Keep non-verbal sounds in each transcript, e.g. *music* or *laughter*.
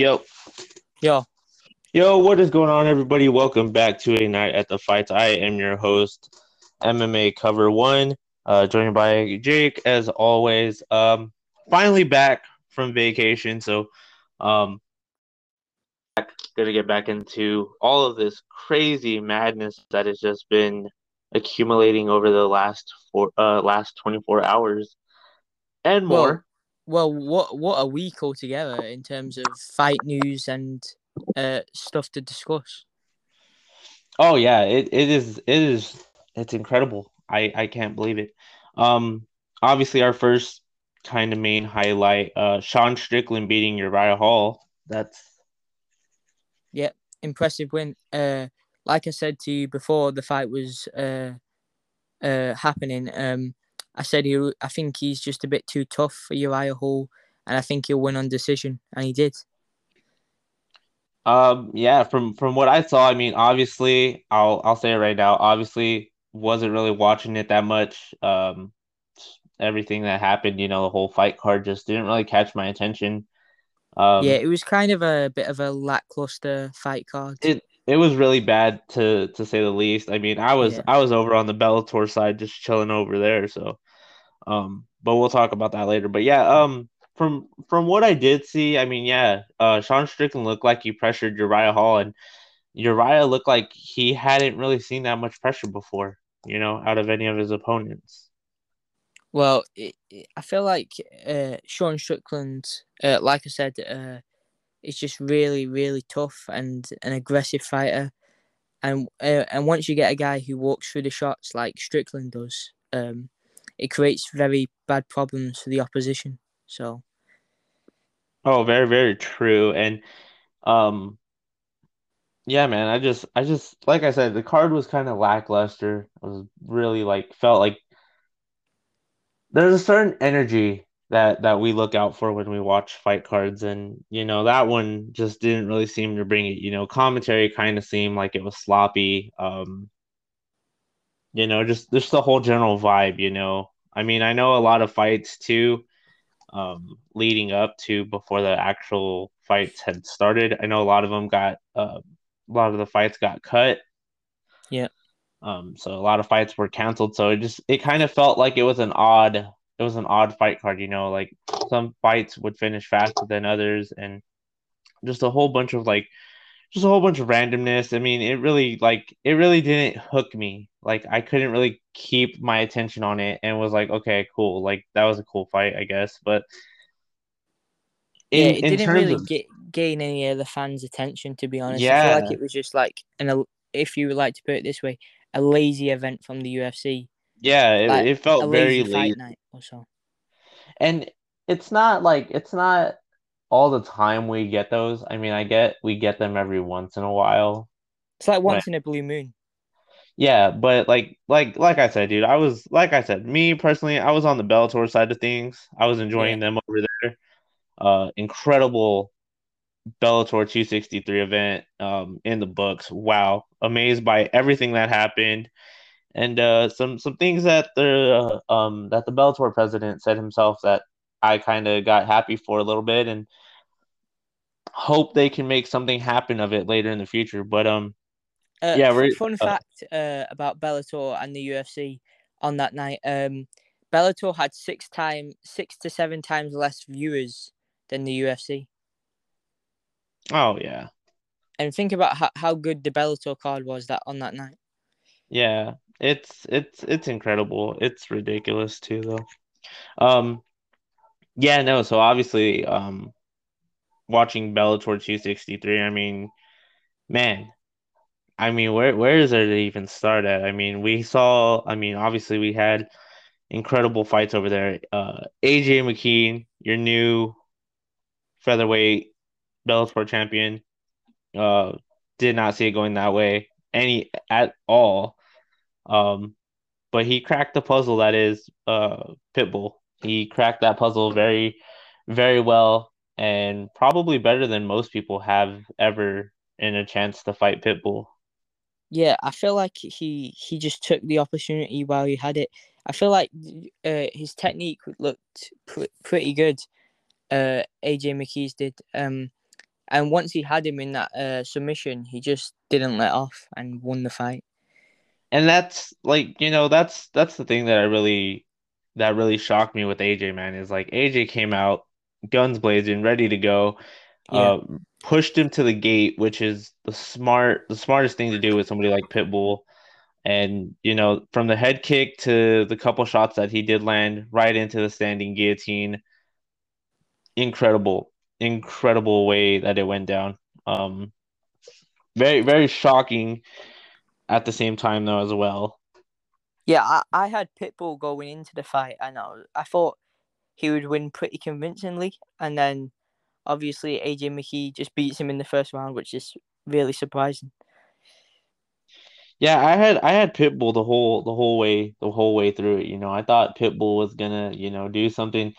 Yo. Yo. Yo, what is going on, everybody? Welcome back to a night at the fights. I am your host, MMA Cover One, uh, joined by Jake as always. Um, finally back from vacation, so um, gonna get back into all of this crazy madness that has just been accumulating over the last four, uh, last twenty four hours and more. Well, well, what what a week altogether in terms of fight news and uh, stuff to discuss. Oh yeah, it, it is it is it's incredible. I I can't believe it. Um, obviously our first kind of main highlight, uh, Sean Strickland beating Uriah Hall. That's yeah, impressive win. Uh, like I said to you before the fight was uh, uh happening. Um, I said he, I think he's just a bit too tough for Uriah Hall, and I think he'll win on decision, and he did. Um, yeah, from from what I saw, I mean, obviously, I'll I'll say it right now. Obviously, wasn't really watching it that much. Um, everything that happened, you know, the whole fight card just didn't really catch my attention. Um, yeah, it was kind of a bit of a lackluster fight card. It it was really bad to to say the least. I mean, I was yeah. I was over on the Bellator side, just chilling over there. So, um, but we'll talk about that later. But yeah, um, from from what I did see, I mean, yeah, uh, Sean Strickland looked like he pressured Uriah Hall, and Uriah looked like he hadn't really seen that much pressure before, you know, out of any of his opponents. Well, it, it, I feel like uh, Sean Strickland, uh, like I said, uh, is just really, really tough and an aggressive fighter. And uh, and once you get a guy who walks through the shots like Strickland does, um, it creates very bad problems for the opposition. So Oh, very, very true. And um yeah, man, I just I just like I said, the card was kind of lackluster. It was really like felt like there's a certain energy that that we look out for when we watch fight cards and you know that one just didn't really seem to bring it you know commentary kind of seemed like it was sloppy um you know just just the whole general vibe you know i mean i know a lot of fights too um, leading up to before the actual fights had started. I know a lot of them got uh, a lot of the fights got cut. Yeah. Um, so a lot of fights were canceled. So it just it kind of felt like it was an odd it was an odd fight card. You know, like some fights would finish faster than others, and just a whole bunch of like just a whole bunch of randomness. I mean, it really like it really didn't hook me. Like I couldn't really keep my attention on it and was like, okay, cool. Like that was a cool fight, I guess. But in, yeah, it didn't really of... get, gain any of the fans' attention. To be honest, yeah. I feel like it was just like an if you would like to put it this way, a lazy event from the UFC. Yeah, it, like, it felt very lazy. Fight night or so. And it's not like it's not all the time we get those. I mean, I get we get them every once in a while. It's like once but, in a blue moon. Yeah, but like like like I said, dude, I was like I said, me personally, I was on the Bellator side of things. I was enjoying yeah. them over there. Uh incredible Bellator 263 event um in the books. Wow. Amazed by everything that happened. And uh some some things that the uh, um that the Bellator president said himself that I kind of got happy for a little bit and hope they can make something happen of it later in the future. But um, uh, yeah. We're, fun uh, fact uh, about Bellator and the UFC on that night. Um, Bellator had six time, six to seven times less viewers than the UFC. Oh yeah. And think about how, how good the Bellator card was that on that night. Yeah, it's it's it's incredible. It's ridiculous too, though. Um, yeah, no. So obviously, um, watching Bellator 263, I mean, man, I mean, where where is there to even start at? I mean, we saw. I mean, obviously, we had incredible fights over there. Uh, AJ McKee, your new featherweight Bellator champion, uh, did not see it going that way any at all. Um, but he cracked the puzzle that is uh Pitbull. He cracked that puzzle very, very well, and probably better than most people have ever in a chance to fight Pitbull. Yeah, I feel like he he just took the opportunity while he had it. I feel like uh, his technique looked pr- pretty good. Uh, AJ McKee's did. Um, And once he had him in that uh, submission, he just didn't let off and won the fight. And that's like you know that's that's the thing that I really that really shocked me with AJ man is like AJ came out guns blazing, ready to go. Yeah. Uh, pushed him to the gate, which is the smart the smartest thing to do with somebody like Pitbull. And you know, from the head kick to the couple shots that he did land right into the standing guillotine, incredible, incredible way that it went down. Um, very, very shocking at the same time though as well. Yeah, I, I had Pitbull going into the fight, and I, I thought he would win pretty convincingly, and then obviously AJ McKee just beats him in the first round, which is really surprising. Yeah, I had I had Pitbull the whole the whole way the whole way through it. You know, I thought Pitbull was gonna you know do something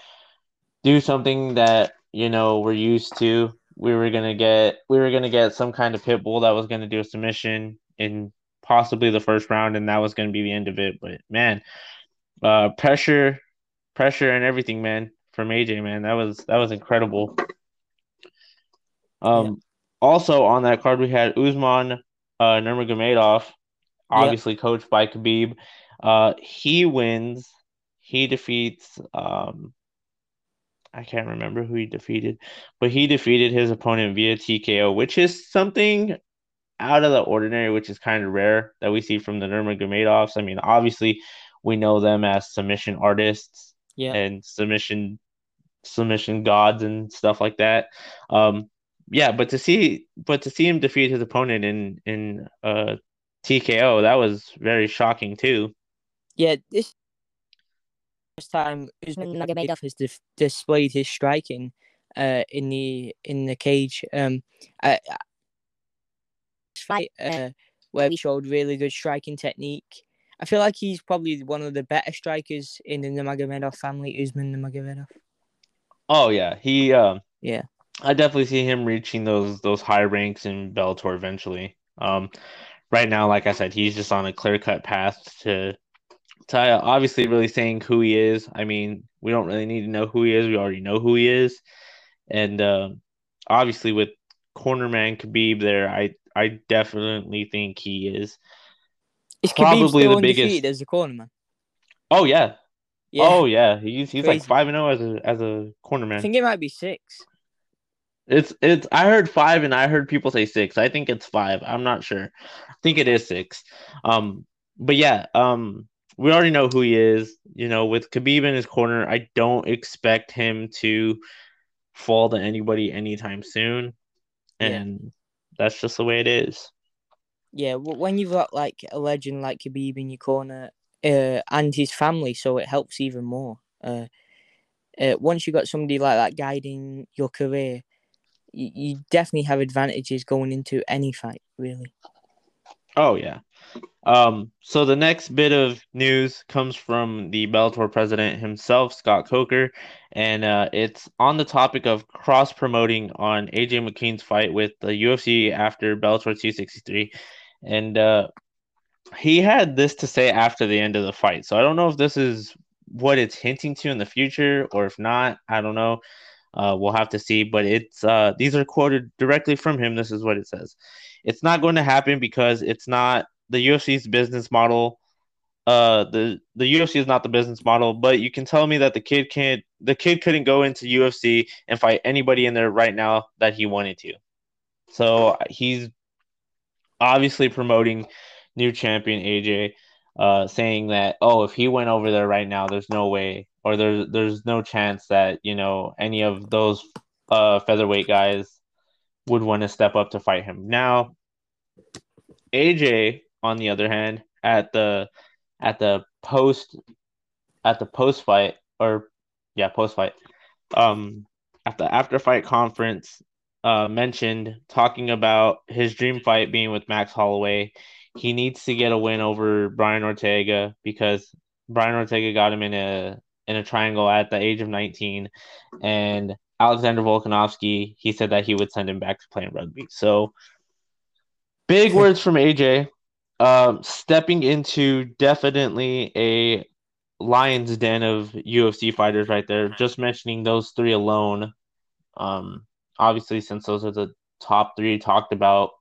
do something that you know we're used to. We were gonna get we were gonna get some kind of Pitbull that was gonna do a submission in possibly the first round, and that was gonna be the end of it. But man, uh, pressure, pressure, and everything, man, from AJ, man, that was that was incredible. Um, yeah. also on that card we had Usman uh, Nurmagomedov, obviously yep. coached by Khabib. Uh, he wins. He defeats. Um, I can't remember who he defeated, but he defeated his opponent via TKO, which is something out of the ordinary, which is kind of rare that we see from the Nurmagomedovs. I mean, obviously, we know them as submission artists yeah. and submission submission gods and stuff like that. Um, yeah, but to see but to see him defeat his opponent in in uh TKO, that was very shocking too. Yeah, this first time Usman Nurmagomedov has dif- displayed his striking uh in the in the cage. Um, I, I fight uh, where he showed really good striking technique. I feel like he's probably one of the better strikers in the Nurmagomedov family, Usman Nurmagomedov. Oh yeah, he um yeah I definitely see him reaching those those high ranks in Bellator eventually. Um, right now, like I said, he's just on a clear cut path to to obviously really saying who he is. I mean, we don't really need to know who he is. We already know who he is, and uh, obviously with cornerman Khabib there, I I definitely think he is. Is probably the biggest as a cornerman. Oh yeah. Yeah. Oh yeah, he's he's Crazy. like five and zero oh as a as a cornerman. I think it might be six. It's it's I heard five and I heard people say six. I think it's five. I'm not sure. I think it is six. Um, but yeah, um, we already know who he is. You know, with Khabib in his corner, I don't expect him to fall to anybody anytime soon, and yeah. that's just the way it is. Yeah, when you've got like a legend like Khabib in your corner, uh, and his family, so it helps even more. Uh, uh, once you've got somebody like that guiding your career, you, you definitely have advantages going into any fight, really. Oh yeah. Um, so the next bit of news comes from the Bellator president himself, Scott Coker, and uh, it's on the topic of cross promoting on AJ McKee's fight with the UFC after Bellator 263, and uh, he had this to say after the end of the fight. So I don't know if this is what it's hinting to in the future, or if not, I don't know. Uh, we'll have to see, but it's uh, these are quoted directly from him. This is what it says: "It's not going to happen because it's not the UFC's business model. Uh, the the UFC is not the business model. But you can tell me that the kid can't. The kid couldn't go into UFC and fight anybody in there right now that he wanted to. So he's obviously promoting new champion AJ, uh, saying that oh, if he went over there right now, there's no way or there's there's no chance that you know any of those uh, featherweight guys would want to step up to fight him. Now, AJ, on the other hand, at the at the post at the post fight or yeah post fight um at the after fight conference uh mentioned talking about his dream fight being with Max Holloway. He needs to get a win over Brian Ortega because Brian Ortega got him in a in a triangle at the age of 19. And Alexander Volkanovski, he said that he would send him back to playing rugby. So big words from AJ. Um, stepping into definitely a lion's den of UFC fighters right there. Just mentioning those three alone. Um, obviously, since those are the top three talked about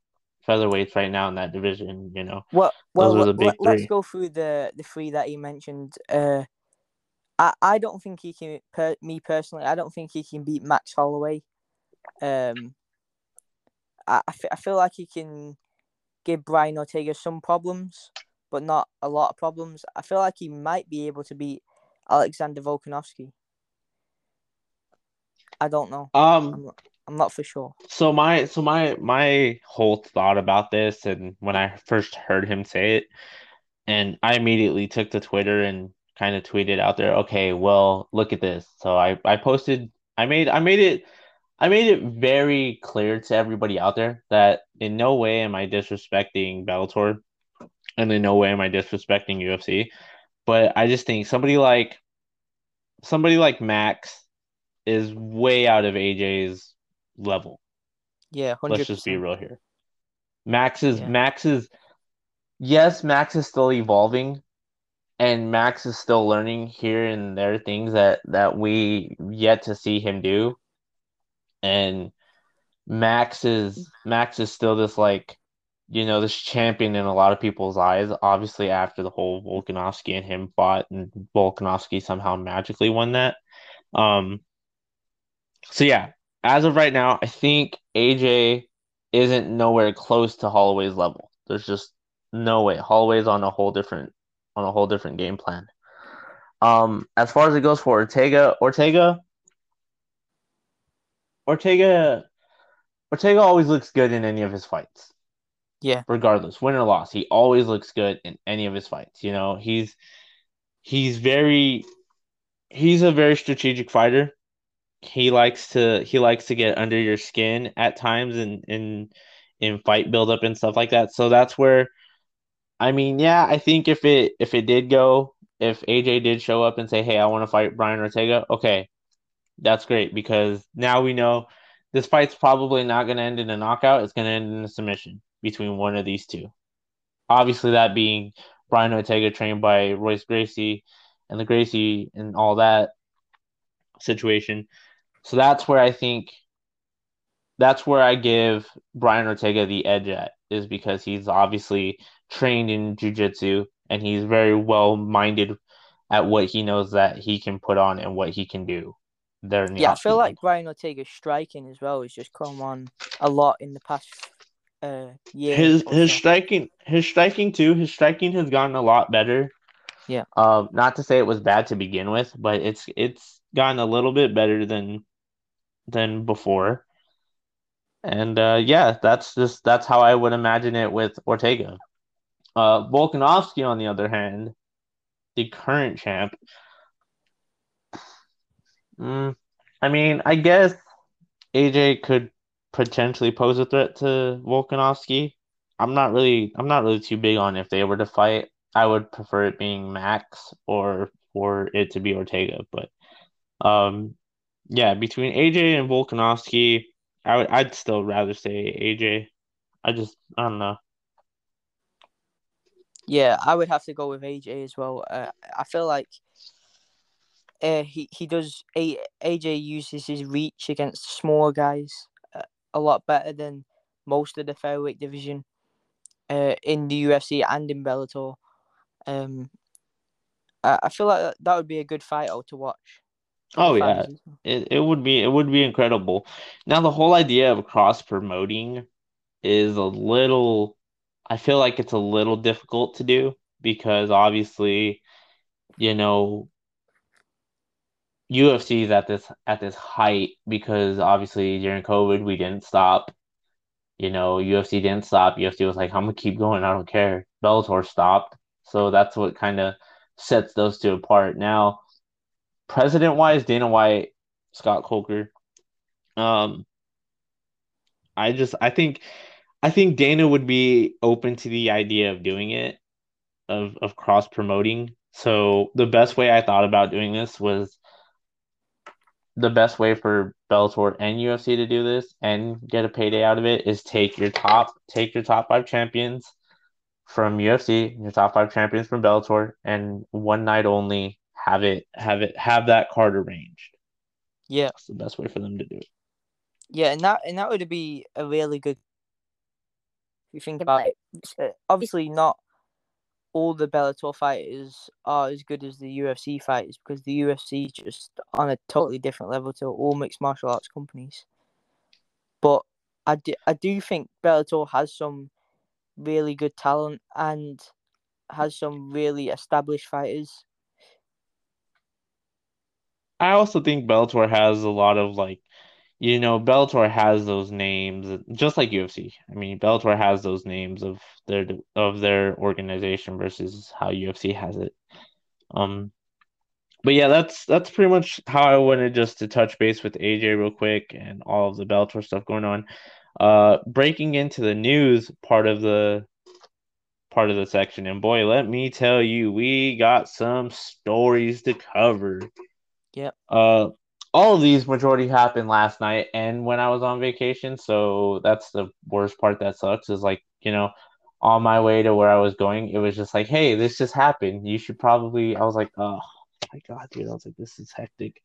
featherweights right now in that division. You know, Well, well, Those are the let- big let's go through the the three that he mentioned. Uh, I I don't think he can. Per, me personally, I don't think he can beat Max Holloway. Um, I I, I feel like he can give Brian Ortega some problems, but not a lot of problems. I feel like he might be able to beat Alexander Volkanovski. I don't know. um, I'm not, for sure. so my so my my whole thought about this, and when I first heard him say it, and I immediately took to Twitter and kind of tweeted out there, okay, well, look at this. So I I posted, I made I made it. I made it very clear to everybody out there that in no way am I disrespecting Bellator, and in no way am I disrespecting UFC. But I just think somebody like somebody like Max is way out of AJ's level. Yeah, hundred Let's just be real here. Max is Yeah. Max is yes, Max is still evolving and Max is still learning here and there things that that we yet to see him do. And Max is Max is still this like you know this champion in a lot of people's eyes. Obviously, after the whole Volkanovski and him fought, and Volkanovski somehow magically won that. Um. So yeah, as of right now, I think AJ isn't nowhere close to Holloway's level. There's just no way. Holloway's on a whole different on a whole different game plan. Um, as far as it goes for Ortega, Ortega, Ortega, Ortega always looks good in any of his fights. Yeah. Regardless, win or loss, he always looks good in any of his fights. You know, he's he's very he's a very strategic fighter. He likes to he likes to get under your skin at times and in in fight buildup and stuff like that. So that's where I mean, yeah, I think if it if it did go, if AJ did show up and say, "Hey, I want to fight Brian Ortega," okay, that's great because now we know this fight's probably not going to end in a knockout. It's going to end in a submission between one of these two. Obviously, that being Brian Ortega trained by Royce Gracie and the Gracie and all that situation. So that's where I think that's where I give Brian Ortega the edge at is because he's obviously trained in jiu-jitsu and he's very well minded at what he knows that he can put on and what he can do there the Yeah, I feel like Brian Ortega's striking as well has just come on a lot in the past uh year. his his so. striking his striking too his striking has gotten a lot better Yeah. um not to say it was bad to begin with but it's it's gotten a little bit better than than before. And uh yeah that's just that's how i would imagine it with ortega. Uh volkanovski on the other hand the current champ mm, i mean i guess aj could potentially pose a threat to volkanovski. I'm not really I'm not really too big on if they were to fight. I would prefer it being Max or for it to be Ortega, but um yeah, between AJ and Volkanovski, I would I'd still rather say AJ. I just I don't know. Yeah, I would have to go with AJ as well. Uh, I feel like uh, he he does a, AJ uses his reach against smaller guys uh, a lot better than most of the featherweight division uh, in the UFC and in Bellator. Um, I, I feel like that, that would be a good fight to watch. Oh yeah, it, it would be it would be incredible. Now the whole idea of cross promoting is a little I feel like it's a little difficult to do because obviously, you know, UFC is at this at this height because obviously during COVID we didn't stop. You know, UFC didn't stop. UFC was like, I'm gonna keep going, I don't care. Bellator stopped. So that's what kind of sets those two apart. Now, president wise, Dana White, Scott Coker, um, I just I think I think Dana would be open to the idea of doing it, of of cross promoting. So the best way I thought about doing this was the best way for Bellator and UFC to do this and get a payday out of it is take your top take your top five champions from UFC, your top five champions from Bellator, and one night only have it have it have that card arranged. Yeah, That's the best way for them to do it. Yeah, and that and that would be a really good. If you think about it, obviously not all the Bellator fighters are as good as the UFC fighters because the UFC is just on a totally different level to all mixed martial arts companies. But I do, I do think Bellator has some really good talent and has some really established fighters. I also think Bellator has a lot of like, you know, Bellator has those names just like UFC. I mean, Bellator has those names of their of their organization versus how UFC has it. Um, but yeah, that's that's pretty much how I wanted just to touch base with AJ real quick and all of the Bellator stuff going on. Uh, breaking into the news part of the part of the section, and boy, let me tell you, we got some stories to cover. Yep. Uh, all of these majority happened last night and when I was on vacation. So that's the worst part that sucks is like, you know, on my way to where I was going, it was just like, hey, this just happened. You should probably I was like, oh my god, dude. I was like, this is hectic.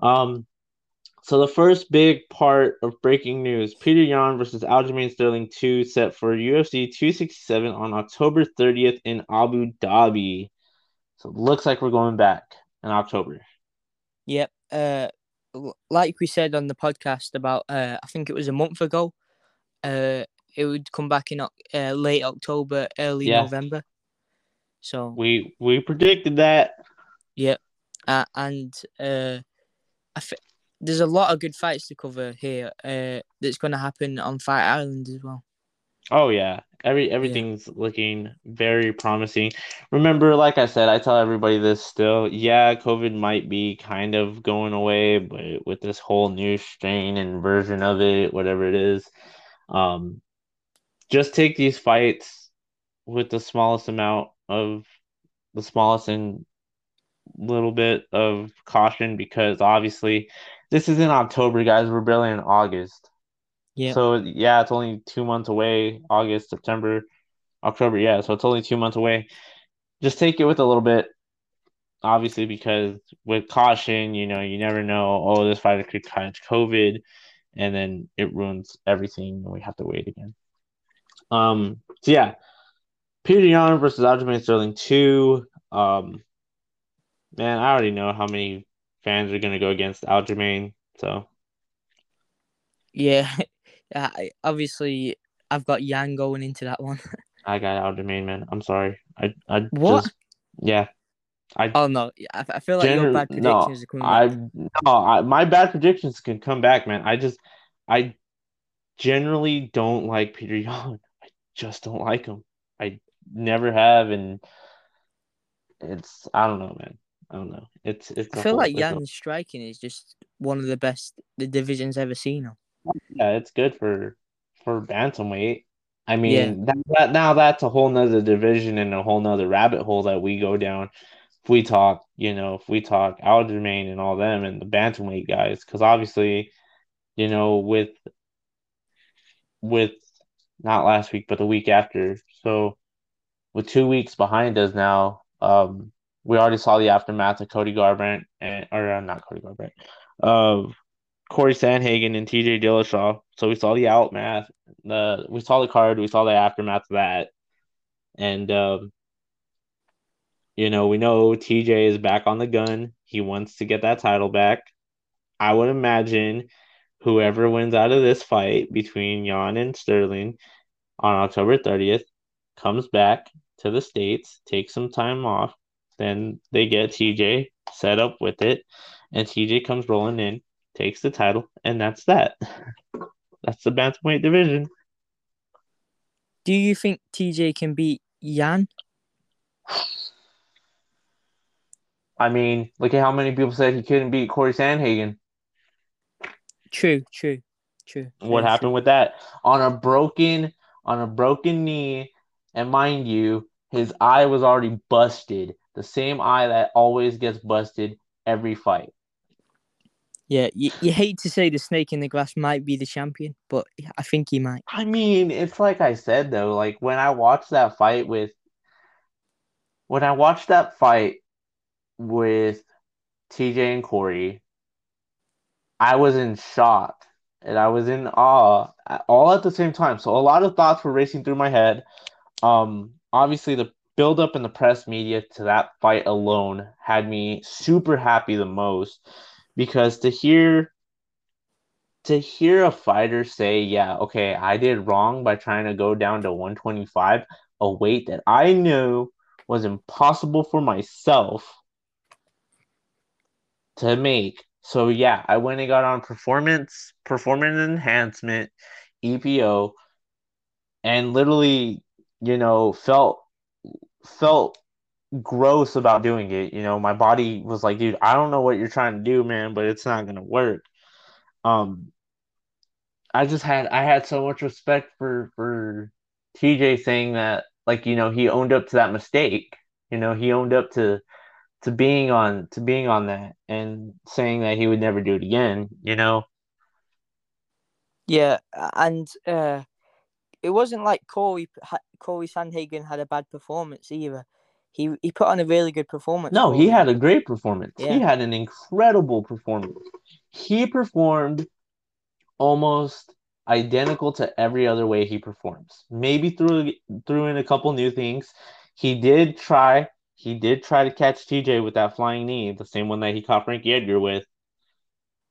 Um so the first big part of breaking news, Peter Yan versus Aljamain Sterling 2 set for UFC 267 on October 30th in Abu Dhabi. So it looks like we're going back in October. Yep. Uh, like we said on the podcast about, uh, I think it was a month ago. Uh, it would come back in uh, late October, early yeah. November. So we we predicted that. Yep. Uh, and uh, I f- there's a lot of good fights to cover here. Uh, that's going to happen on Fight Island as well. Oh yeah, every everything's yeah. looking very promising. Remember, like I said, I tell everybody this still. Yeah, COVID might be kind of going away, but with this whole new strain and version of it, whatever it is, um, just take these fights with the smallest amount of the smallest and little bit of caution because obviously this is in October, guys. We're barely in August. Yeah. So yeah, it's only two months away. August, September, October. Yeah, so it's only two months away. Just take it with a little bit, obviously, because with caution, you know, you never know. Oh, this fighter could catch COVID, and then it ruins everything, and we have to wait again. Um. So yeah, Peter Yan versus Aljamain Sterling two. Um. Man, I already know how many fans are gonna go against Aljamain. So. Yeah, *laughs* uh, obviously I've got Yan going into that one. *laughs* I got out of Aljamain, man. I'm sorry. I I what? Just, yeah. I, oh no, I, I feel like gener- your bad predictions no, are coming I, No, I, my bad predictions can come back, man. I just, I generally don't like Peter *laughs* Yan. I just don't like him. I never have, and it's I don't know, man. I don't know. It's it's. I feel like Yan's striking is just one of the best the division's ever seen. Him yeah, it's good for for bantamweight. I mean, yeah. that, that, now that's a whole nother division and a whole nother rabbit hole that we go down. If we talk, you know, if we talk Aljamain and all them and the bantamweight guys, because obviously, you know, with with not last week but the week after, so with two weeks behind us now, um, we already saw the aftermath of Cody Garbrandt and or uh, not Cody Garbrandt, of Corey Sandhagen and TJ Dillashaw. So we saw the outmath, the we saw the card, we saw the aftermath of that, and um, you know we know TJ is back on the gun. He wants to get that title back. I would imagine whoever wins out of this fight between Yan and Sterling on October 30th comes back to the States, takes some time off, then they get TJ set up with it, and TJ comes rolling in takes the title, and that's that. That's the bantamweight division. Do you think TJ can beat Yan? I mean, look at how many people said he couldn't beat Corey Sandhagen. True, true, true. What happened true. with that? On a broken, on a broken knee, and mind you, his eye was already busted. The same eye that always gets busted every fight. Yeah, you, you hate to say the snake in the grass might be the champion, but I think he might. I mean, it's like I said though, like when I watched that fight with when I watched that fight with TJ and Corey, I was in shock and I was in awe all at the same time. So a lot of thoughts were racing through my head. Um, obviously the build up in the press media to that fight alone had me super happy the most because to hear to hear a fighter say, "Yeah, okay, I did wrong by trying to go down to 125, a weight that I knew was impossible for myself to make." So yeah, I went and got on performance performance enhancement EPO and literally, you know, felt felt gross about doing it. You know, my body was like, dude, I don't know what you're trying to do, man, but it's not gonna work. Um, I just had I had so much respect for for TJ saying that, like, you know, he owned up to that mistake. You know, he owned up to to being on to being on that and saying that he would never do it again. You know. Yeah, and uh, it wasn't like Corey Corey Sandhagen had a bad performance either. He he put on a really good performance. No, he had a great performance. Yeah. He had an incredible performance. He performed almost identical to every other way he performs. Maybe threw threw in a couple new things. He did try. He did try to catch TJ with that flying knee, the same one that he caught Frankie Edgar with.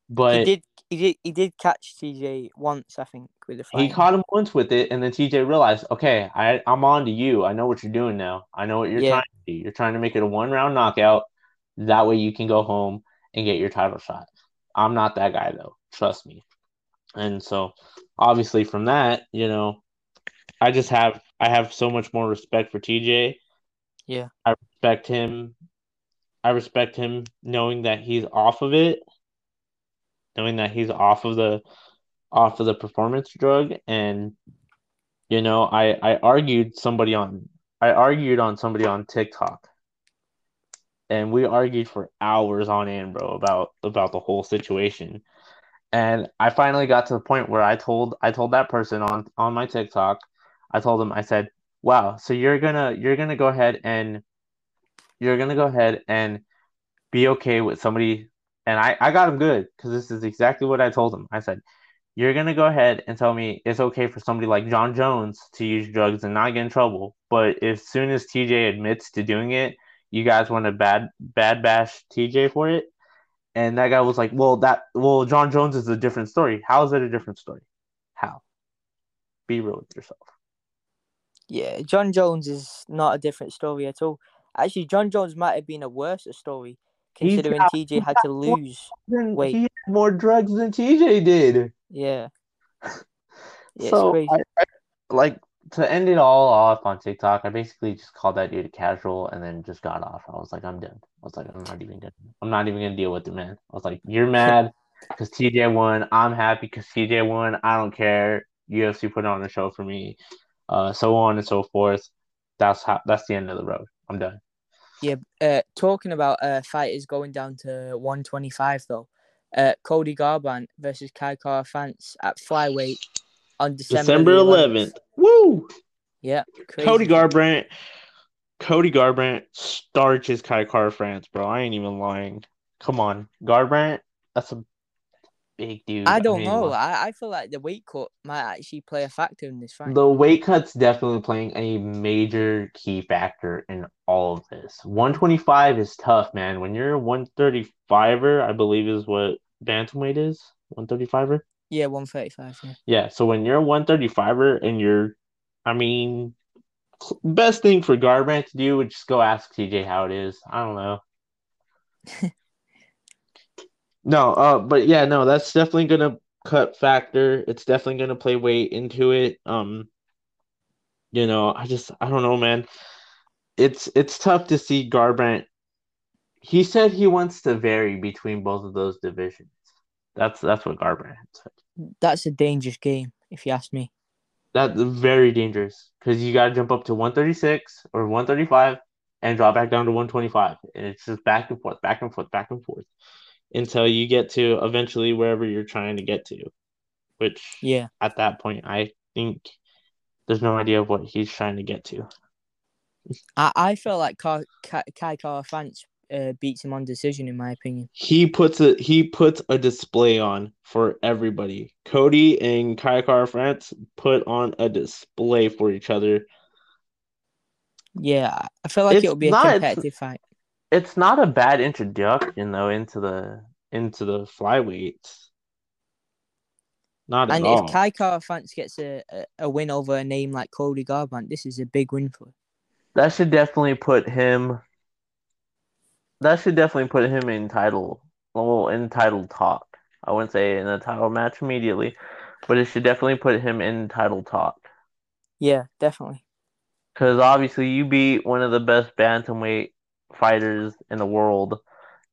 But he did he did he did catch TJ once, I think, with the He caught him once with it, and then TJ realized, okay, I I'm on to you. I know what you're doing now. I know what you're yeah. trying to do. You're trying to make it a one round knockout. That way you can go home and get your title shot. I'm not that guy though. Trust me. And so obviously from that, you know, I just have I have so much more respect for TJ. Yeah. I respect him. I respect him knowing that he's off of it knowing that he's off of the off of the performance drug. And you know i i argued somebody on i argued on somebody on tiktok. And we argued for hours on end bro about about the whole situation. And i finally got to the point where i told i told that person on on my tiktok i told him i said wow so you're gonna you're gonna go ahead and you're gonna go ahead and be okay with somebody and I, I got him good because this is exactly what I told him. I said, You're going to go ahead and tell me it's okay for somebody like Jon Jones to use drugs and not get in trouble. But as soon as TJ admits to doing it, you guys want to bad bad bash TJ for it. And that guy was like, Well, that well, Jon Jones is a different story. How is it a different story? How? Be real with yourself. Yeah, Jon Jones is not a different story at all. Actually, Jon Jones might have been a worse story considering TJ had to lose than, weight. He had more drugs than TJ did. Yeah. *laughs* yeah so, I, I, like, to end it all off on TikTok, I basically just called that dude a casual and then just got off. I was like, I'm done. I was like, I'm not even gonna, I'm not even gonna deal with it, man. I was like, you're *laughs* mad because TJ won. I'm happy because TJ won. I don't care. UFC put on a show for me, uh, so on and so forth. That's how. That's the end of the road. I'm done. Yeah, uh, talking about uh, fighters going down to 125 though, uh, Cody Garbrandt versus Kai Kara-France at flyweight on December, December 11th. 11th. Woo! Yeah, crazy. Cody Garbrandt. Cody Garbrandt starches Kai Kara-France, bro. I ain't even lying. Come on, Garbrandt. That's a big dude. I don't I mean, know. I, I feel like the weight cut might actually play a factor in this fight. The weight cut's definitely playing a major key factor in all of this. 125 is tough, man. When you're a 135er, I believe is what bantamweight is. 135er? Yeah, 135. Yeah. yeah. So when you're a 135er and you're, I mean, best thing for Garbrandt to do would just go ask TJ how it is. I don't know. *laughs* No, uh, but yeah, no, that's definitely gonna cut factor. It's definitely gonna play weight into it. Um, you know, I just I don't know, man. It's it's tough to see Garbrandt. He said he wants to vary between both of those divisions. That's that's what Garbrandt said. That's a dangerous game, if you ask me. That's very dangerous because you got to jump up to 136 or 135 and drop back down to 125, and it's just back and forth, back and forth, back and forth until you get to eventually wherever you're trying to get to. Which yeah, at that point I think there's no idea of what he's trying to get to. I, I feel like Kai, Kai Kara France uh, beats him on decision, in my opinion. He puts a he puts a display on for everybody. Cody and Kai Kara-France put on a display for each other. Yeah, I feel like It's it'll be a not- competitive fight. It's not a bad introduction though into the into the flyweights. Not at And if Kai France gets a, a, a win over a name like Cody Garbrandt, this is a big win for him. that should definitely put him. That should definitely put him in title, well, in title talk. I wouldn't say in a title match immediately, but it should definitely put him in title talk. Yeah, definitely. Because obviously you beat one of the best bantamweight fighters in the world,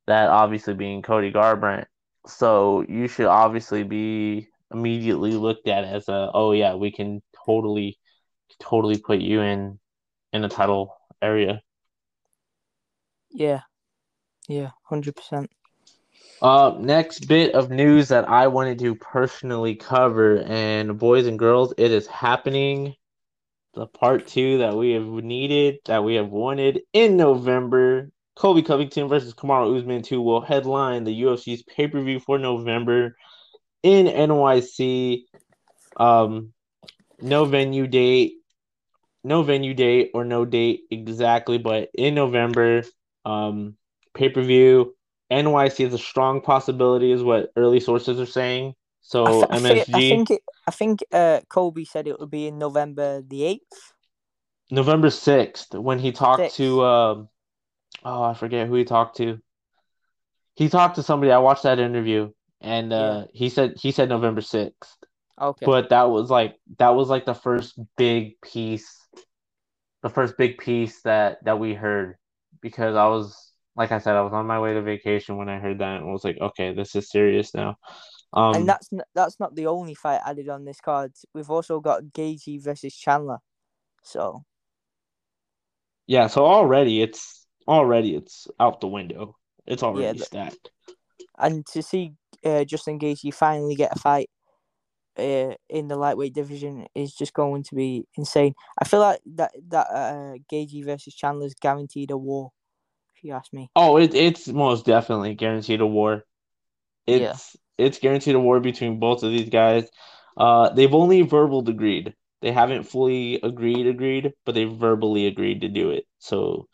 that obviously being Cody Garbrandt. So you should obviously be immediately looked at as a, oh yeah, we can totally, totally put you in, in the title area. Yeah, yeah, hundred percent. Uh, next bit of news that I wanted to personally cover, and boys and girls, it is happening. The part two that we have needed, that we have wanted in November. Colby Covington versus Kamaru Usman 2 will headline the UFC's pay per view for November in NYC. Um, no venue date, no venue date or no date exactly, but in November, um, pay per view. NYC is a strong possibility, is what early sources are saying. So I, th- MSG I think it, I think uh, Colby said it would be in November the eighth. November sixth when he talked to um, oh I forget who he talked to. He talked to somebody. I watched that interview, and uh, he said he said November sixth. Okay. But that was like that was like the first big piece, the first big piece that that we heard because I was like I said I was on my way to vacation when I heard that and was like okay this is serious now. Um, and that's n- that's not the only fight added on this card. We've also got Gaethje versus Chandler. So yeah, so already it's already it's out the window. It's already the- stacked. and to see uh, Justin Gaethje finally get a fight uh, in the lightweight division is just going to be insane. I feel like that that uh, Gaethje versus Chandler is guaranteed a war. If you ask me, Oh, it, it's most definitely guaranteed a war. It's Yeah. It's guaranteed a war between both of these guys. Uh, they've only verbal agreed. They haven't fully agreed agreed, but they've verbally agreed to do it. So,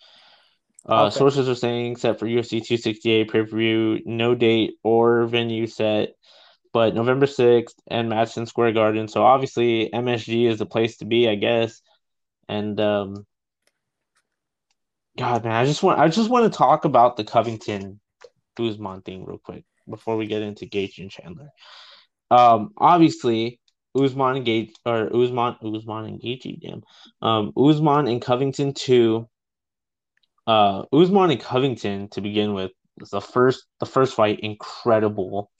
uh, Okay. sources are saying except for UFC 268 pay per view, no date or venue set, but November 6th and Madison Square Garden. So obviously MSG is the place to be, I guess. And um, God, man, I just want I just want to talk about the Covington Usman thing real quick before we get into Gaethje and Chandler. Um, obviously, Usman and Gaethje or Usman Usman and Gaethje, damn. Um, Usman and Covington too. Uh, Usman and Covington to begin with was the first the first fight incredible.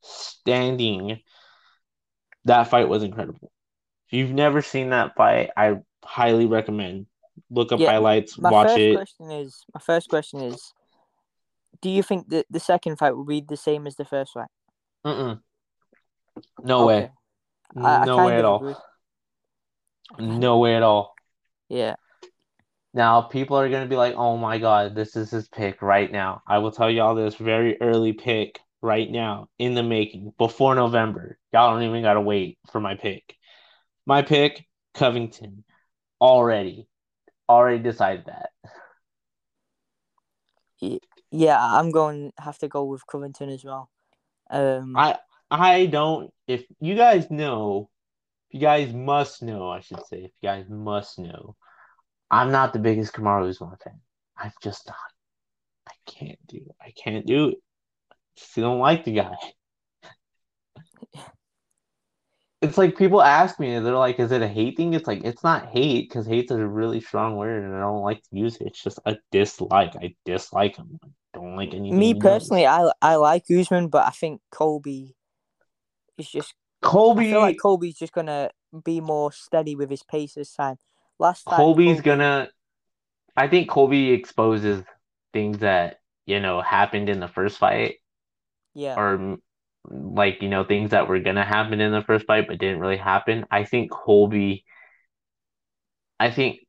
Standing, that fight was incredible. If you've never seen that fight, I highly recommend look up Yeah, highlights, my watch first it. question is my first question is, do you think that the second fight will be the same as the first fight? Mm-mm. No way. Okay. I, I no kind way at all. agree. No way at all. Yeah. Now people are gonna be like, "Oh my god, this is his pick right now." I will tell y'all this very early pick right now in the making before November. Y'all don't even gotta wait for my pick. My pick, Covington, already, already decided that. Yeah, I'm going have to go with Covington as well. Um, I I don't. If you guys know, if you guys must know, I should say, if you guys must know, I'm not the biggest Kamaru Usman fan. I'm just not. I can't do. I can't do it. Just don't like the guy. It's like people ask me, they're like, "Is it a hate thing?" It's like it's not hate because hate's a really strong word, and I don't like to use it. It's just a dislike. I dislike him. I don't like anything. me personally, I I like Usman, but I think Colby is just. I Colby. feel like Colby's just gonna be more steady with his pace this time. Last time, Colby's Colby- gonna. I think Colby exposes things that you know happened in the first fight, Yeah, or like you know things that were gonna happen in the first fight but didn't really happen. I think Colby. I think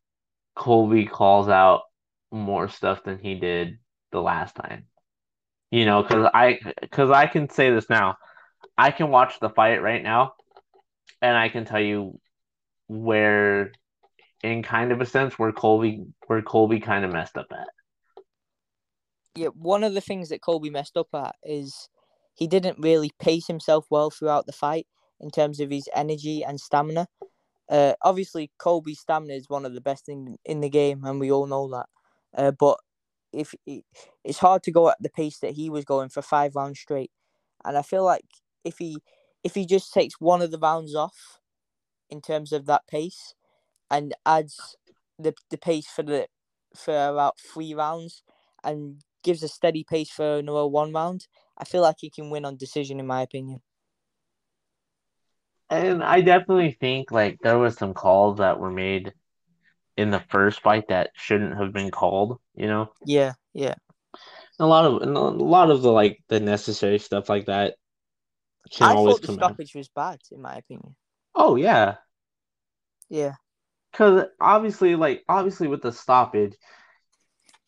Colby calls out more stuff than he did the last time. You know, because I because I can say this now. I can watch the fight right now, and I can tell you where, in kind of a sense, where Colby where Colby kind of messed up at. Yeah, one of the things that Colby messed up at is he didn't really pace himself well throughout the fight in terms of his energy and stamina. Uh, obviously, Colby's stamina is one of the best in in the game, and we all know that. Uh, but if it's hard to go at the pace that he was going for five rounds straight, and I feel like if he if he just takes one of the rounds off in terms of that pace and adds the the pace for the for about three rounds and gives a steady pace for another one round, I feel like he can win on decision in my opinion. And I definitely think like there was some calls that were made in the first fight that shouldn't have been called, you know? Yeah, yeah. A lot of a lot of the like the necessary stuff like that I thought the stoppage out. was bad, in my opinion. Oh yeah, yeah. Because obviously, like obviously with the stoppage,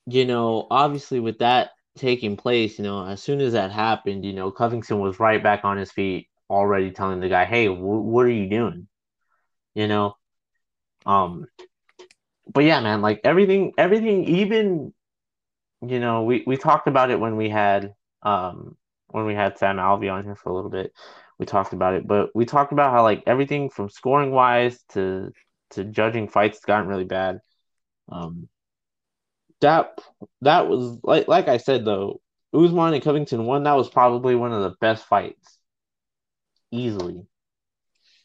you know, obviously with that taking place, you know, as soon as that happened, you know, Covington was right back on his feet, already telling the guy, "Hey, what are you doing?" You know, um, but yeah, man, like everything, everything, even, you know, we we talked about it when we had um when we had Sam Alvey on here for a little bit. We talked about it, but we talked about how like everything from scoring wise to to judging fights gotten really bad. Um, that that was like like I said though, Usman and Covington won. That was probably one of the best fights, easily.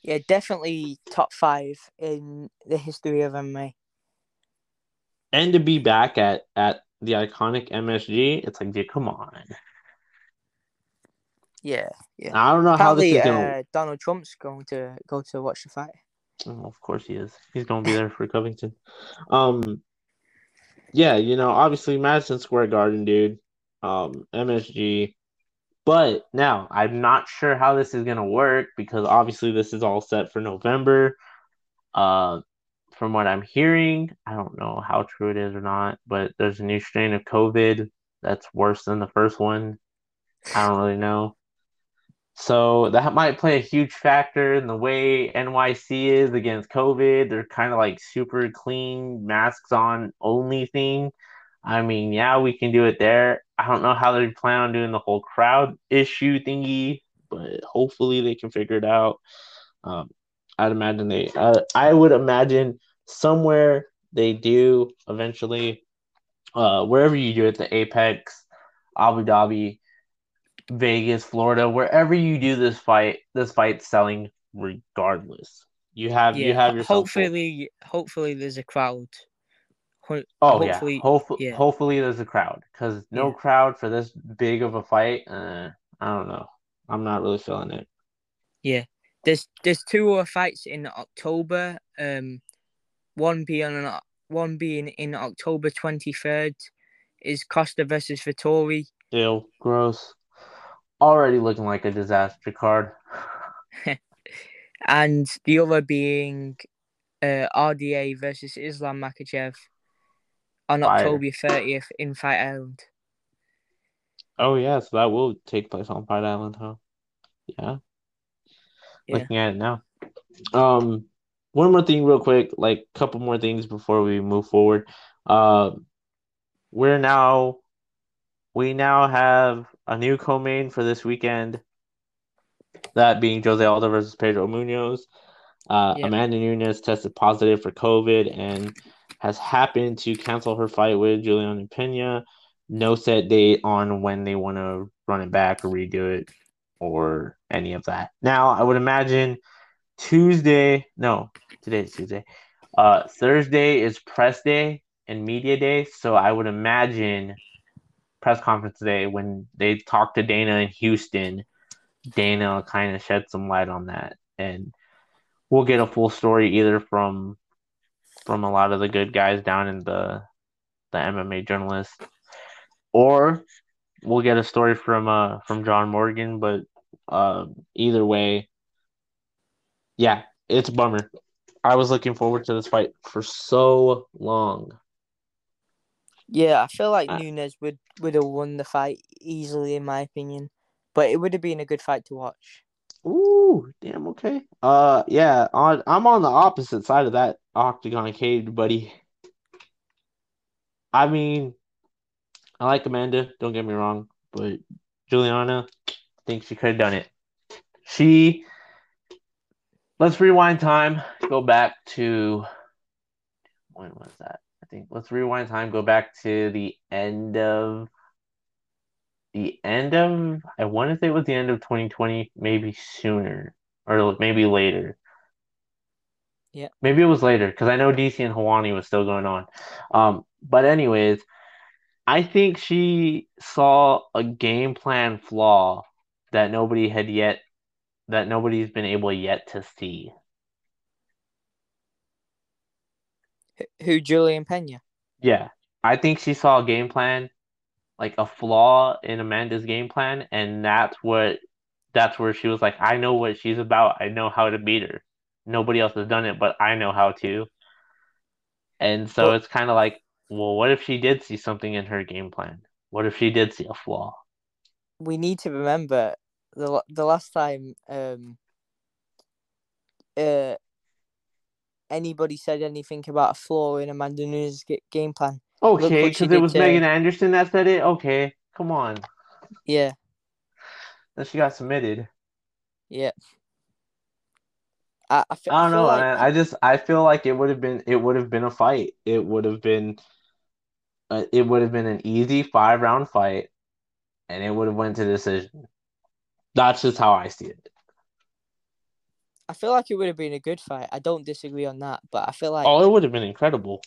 Yeah, definitely top five in the history of MMA. And to be back at at the iconic MSG, it's like, dude, come on. Yeah, yeah. I don't know Apparently, how this is gonna. Uh, Donald Trump's going to go to watch the fight. Oh, of course he is. He's going to be there for Covington. Um, yeah, you know, obviously Madison Square Garden, dude. Um, MSG. But now I'm not sure how this is gonna work because obviously this is all set for November. Uh, from what I'm hearing, I don't know how true it is or not, but there's a new strain of COVID that's worse than the first one. I don't really know. So that might play a huge factor in the way NYC is against COVID. They're kind of like super clean, masks on only thing. I mean, yeah, we can do it there. I don't know how they plan on doing the whole crowd issue thingy, but hopefully they can figure it out. Um, I'd imagine they, uh, I would imagine somewhere they do eventually, uh, wherever you do it, the Apex, Abu Dhabi, Vegas, Florida, wherever you do this fight, this fight's selling regardless. You have yeah, you have yourself. Hopefully, full. hopefully there's a crowd. Ho- oh hopefully, yeah. Hopefully, yeah. hopefully there's a crowd because no yeah. crowd for this big of a fight. Uh, I don't know. I'm not really feeling it. Yeah, there's there's two other fights in October. Um, one being on one being in October 23rd is Costa versus Vettori. Ew, gross already looking like a disaster card. *laughs* and the other being uh, RDA versus Islam Makhachev on Fire. October 30th in Fight Island. Oh, yeah, so that will take place on Fight Island, huh? Yeah. yeah. Looking at it now. Um, one more thing, real quick, like a couple more things before we move forward. Uh, we're now we now have a new co-main for this weekend. That being Jose Aldo versus Pedro Munhoz. Uh, yep. Amanda Nunes tested positive for COVID and has happened to cancel her fight with Julianna Peña. No set date on when they want to run it back or redo it or any of that. Now, I would imagine Tuesday, no, today is Tuesday. Uh, Thursday is press day and media day. So I would imagine press conference today when they talked to Dana in Houston, Dana kind of shed some light on that, and we'll get a full story either from from a lot of the good guys down in the the MMA journalists, or we'll get a story from uh from John Morgan. But uh, either way, yeah, it's bummer. I was looking forward to this fight for so long. Yeah, I feel like Uh, Nunes would would have won the fight easily, in my opinion. But it would have been a good fight to watch. Ooh, damn, okay. Uh, yeah, on I'm on the opposite side of that octagon cage, buddy. I mean, I like Amanda, don't get me wrong, but Juliana, thinks she could have done it. She, let's rewind time, go back to, when was that? I think let's rewind time, go back to the end of, the end of, I want to say it was the end of 2020, maybe sooner, or maybe later. Yeah. Maybe it was later because I know DC and Helwani was still going on. Um, but anyways, I think she saw a game plan flaw that nobody had yet that nobody's been able yet to see. Who Julian Pena? Yeah. I think she saw a game plan, like a flaw in Amanda's game plan, and that's what that's where she was like, I know what she's about. I know how to beat her. Nobody else has done it, but I know how to. And so But- it's kind of like, well, what if she did see something in her game plan? What if she did see a flaw? We need to remember the the last time um uh anybody said anything about a flaw in Amanda Nunes' game plan. Okay, because it was to- Megan Anderson that said it. Okay, come on. Yeah, Then she got submitted. yeah. I I, I don't know, like man. I just I feel like it would have been it would have been a fight. It would have been uh, it would have been an easy five round fight, and it would have went to decision. That's just how I see it. I feel like it would have been a good fight. I don't disagree on that, but I feel like Oh, it would have been incredible.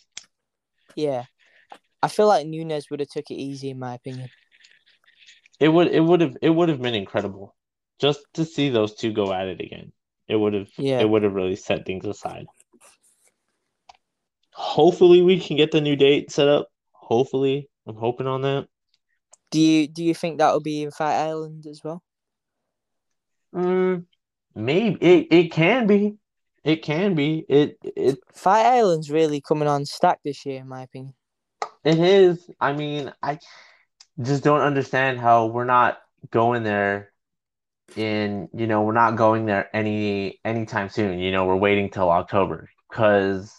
yeah, I feel like Nunes would have took it easy in my opinion. It would it would have it would have been incredible, just to see those two go at it again. It would have Yeah. it would have really set things aside. Hopefully, we can get the new date set up. Hopefully, I'm hoping on that. Do you do you think that will be in Fight Island as well? Mm, maybe it, it can be. It can be. It it Fight Island's really coming on stacked this year, in my opinion. it is. I mean, I just don't understand how we're not going there in, you know, we're not going there any anytime soon. You know, we're waiting till October because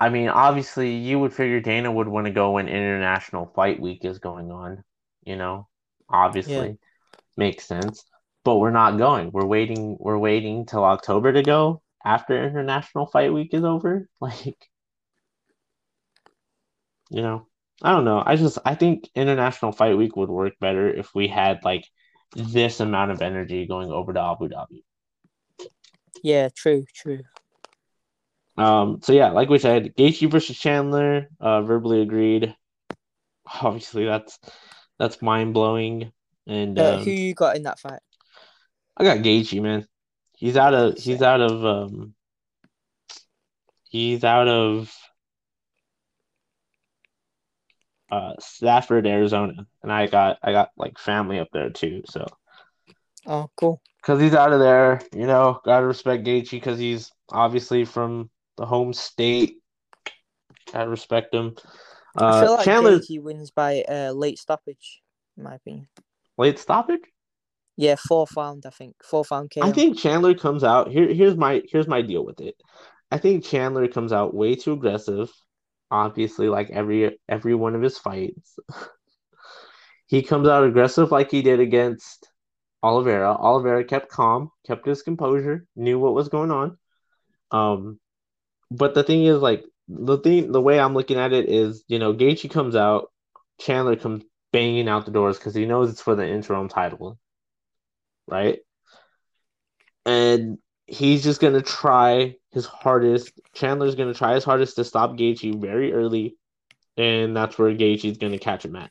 I mean, obviously you would figure Dana would want to go when International Fight Week is going on, you know. Obviously. Makes sense. But we're not going. We're waiting we're waiting till October to go after International Fight Week is over. *laughs* Like you know, I don't know. I just I think International Fight Week would work better if we had like this amount of energy going over to Abu Dhabi. Yeah, true, true. Um, so yeah, like we said, Gaethje versus Chandler, uh, verbally agreed. Obviously, that's that's mind blowing. And Uh, um, who you got in that fight? I got Gaethje, man. He's out of he's out of um he's out of uh Safford, Arizona, and I got I got like family up there too. So Oh, cool. because he's out of there, you know, gotta respect Gaethje because he's obviously from the home state. Gotta respect him. I feel Uh, like Chandler Gaethje wins by uh, late stoppage, in my opinion. late stoppage. Yeah, fourth round, I think. Fourth round KO. I think Chandler comes out here. Here's my here's my deal with it. I think Chandler comes out way too aggressive. Obviously, like every every one of his fights, *laughs* he comes out aggressive like he did against Oliveira. Oliveira kept calm, kept his composure, knew what was going on. Um, but the thing is, like the thing, the way I'm looking at it is, you know, Gaethje comes out, Chandler comes banging out the doors because he knows it's for the interim title, right? And he's just gonna try his hardest. Chandler's gonna try his hardest to stop Gaethje very early, and that's where Gaethje's gonna catch him at.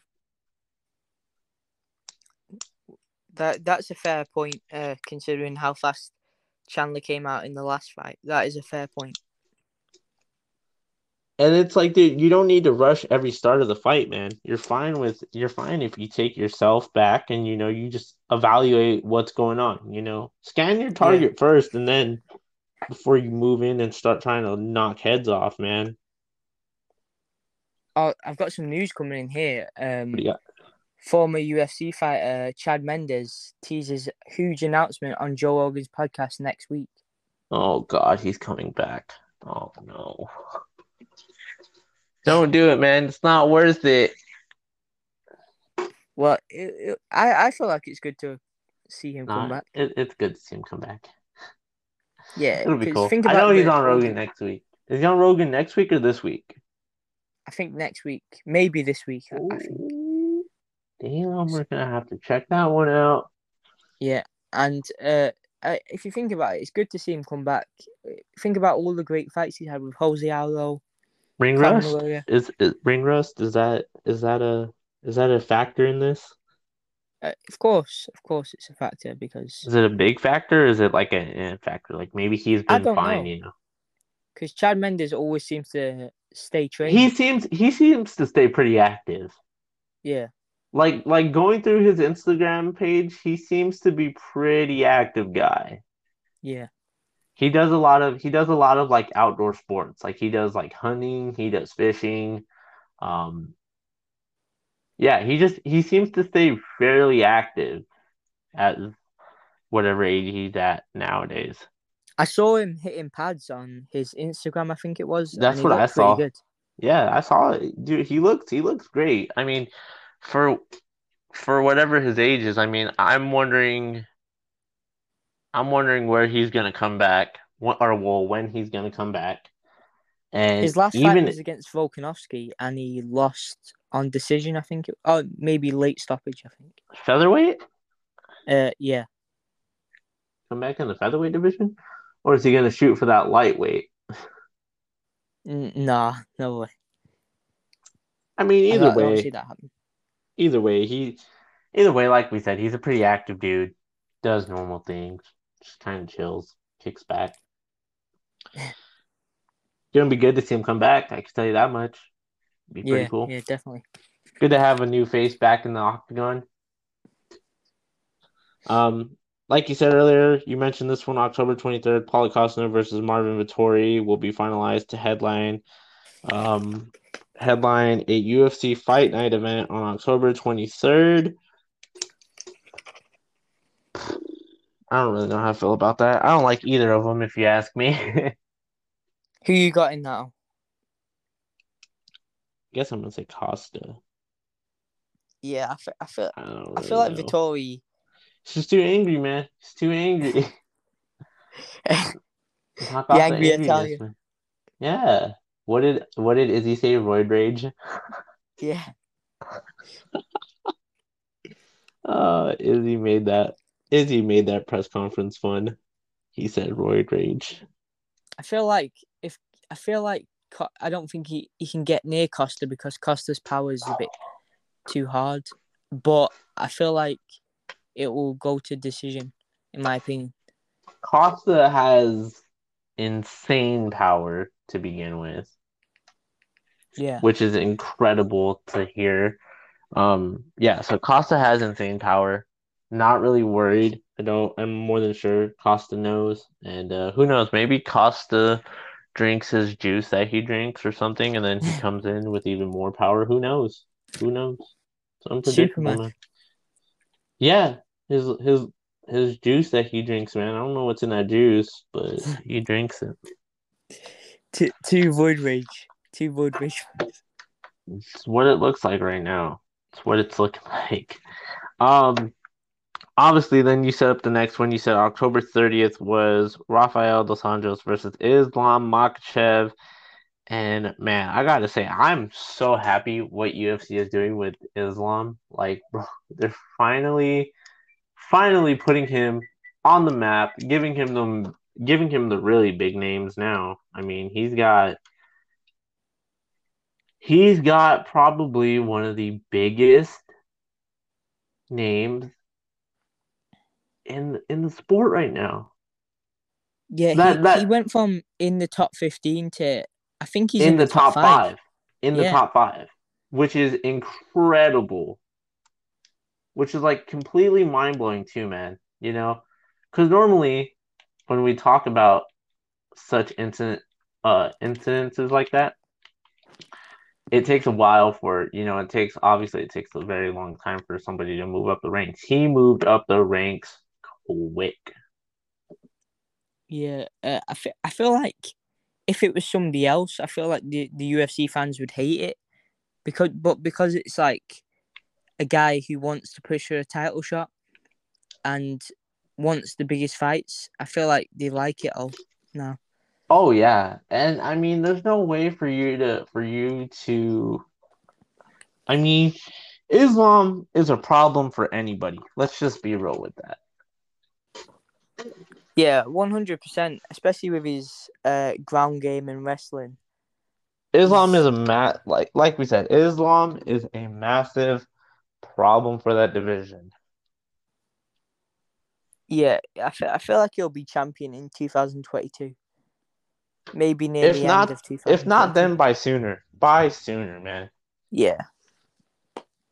that that's a fair point, uh, considering how fast Chandler came out in the last fight. That is a fair point. And it's like, dude, you don't need to rush every start of the fight, man. You're fine with you're fine if you take yourself back and you know you just evaluate what's going on. You know, scan your target first, and then before you move in and start trying to knock heads off, man. Oh, I've got some news coming in here. Um, What do you got? former UFC fighter Chad Mendes teases huge announcement on Joe Rogan's podcast next week. Oh God, he's coming back. Oh no. Don't do it, man. It's not worth it. Well, it, it- I I feel like it's good to see him come back. it, it's good to see him come back. Yeah, It'll be cool. I know he's on Rogan next week. Is he on Rogan next week or this week? I think next week, maybe this week. I, I think. Damn, we're gonna have to check that one out. Yeah, and uh, uh, if you think about it, it's good to see him come back. Think about all the great fights he had with Jose Aldo, Ring rust McGregor. is, is ring rust. Is that is that a is that a factor in this? Uh, of course, of course, it's a factor because Is it a big factor? Or is it like a, a factor? Like maybe he's been fine, know. you know. because Chad Mendes always seems to stay trained. He seems he seems to stay pretty active. yeah, Like like going through his Instagram page, he seems to be pretty active guy. yeah, He does a lot of he does a lot of like outdoor sports. Like he does like hunting, he does fishing. Um yeah, he just he seems to stay fairly active at whatever age he's at nowadays. I saw him hitting pads on his Instagram. I think it was. That's what I saw. Good. Yeah, I saw it. Dude, he looks he looks great. I mean, for for whatever his age is, I mean, I'm wondering I'm wondering where he's gonna come back. What or well, when he's gonna come back. And His last fight even was against Volkanovski, and he lost on decision. I think. Oh, maybe late stoppage. I think. featherweight, Uh, yeah. come back in the featherweight division, or is he gonna shoot for that lightweight? Nah, no way. I mean, either I don't way, see that happen. either way, he, either way, like we said, he's a pretty active dude. Does normal things, just kind of chills, kicks back. Gonna be good to see him come back. I can tell you that much. Be pretty Yeah, cool. yeah, definitely. Good to have a new face back in the octagon. Um, like you said earlier, you mentioned this one October 23rd, Paulo Costa versus Marvin Vettori will be finalized to headline um headline a UFC fight night event on October 23rd. I don't really know how I feel about that. I don't like either of them if you ask me. *laughs* Who you got in now? guess I'm gonna say Costa. Yeah, I feel, I feel, I don't I feel like know. Vettori. He's just too angry, man. He's too angry. *laughs* The angry Italian. man. Yeah. What did what did Izzy say? Roid rage. *laughs* yeah, Uh, Izzy made that. Izzy made that press conference fun. He said roid rage. I feel like if I feel like I don't think he, he can get near Costa because Costa's power is a bit too hard. But I feel like it will go to decision, in my opinion. Costa has insane power to begin with, Yeah, which is incredible to hear. Um, yeah, so Costa has insane power. Not really worried. I don't. I'm more than sure Costa knows, and uh, who knows? Maybe Costa drinks his juice that he drinks or something, and then he *laughs* comes in with even more power. Who knows? Who knows? It's unpredictable. Superman. man. Yeah, his his his juice that he drinks, man. I don't know what's in that juice, but *laughs* he drinks it. two, two void rage, to void rage. It's what it looks like right now. It's what it's looking *laughs* like. Um, obviously, then you set up the next one. You said October 30th was Rafael dos Anjos versus Islam Makhachev. And man, I gotta say, I'm so happy what UFC is doing with Islam. Like, bro, they're finally, finally putting him on the map, giving him the, giving him the really big names now. I mean, he's got He's got probably one of the biggest names in in the sport right now. Yeah, That- he, that- he went from in the top fifteen to I think he's in, the, top, five. five. In the top five, which is incredible. Which is like completely mind blowing too, man. You know, because normally when we talk about such incident uh incidences like that, it takes a while for you know it takes obviously it takes a very long time for somebody to move up the ranks. He moved up the ranks quick. Yeah, uh, I feel I feel like if it was somebody else, I feel like the, the UFC fans would hate it because but because it's like a guy who wants to push for a title shot and wants the biggest fights, I feel like they like it all now. Oh yeah, and I mean, there's no way for you to for you to. I mean, Islam is a problem for anybody. Let's just be real with that. Yeah, one hundred percent. Especially with his uh, ground game and wrestling. Islam is a mat like like we said. Islam is a massive problem for that division. Yeah, I feel, I feel like he'll be champion in 2022. Maybe near If the not- end of 2022. If not, then by sooner. By sooner, man. Yeah.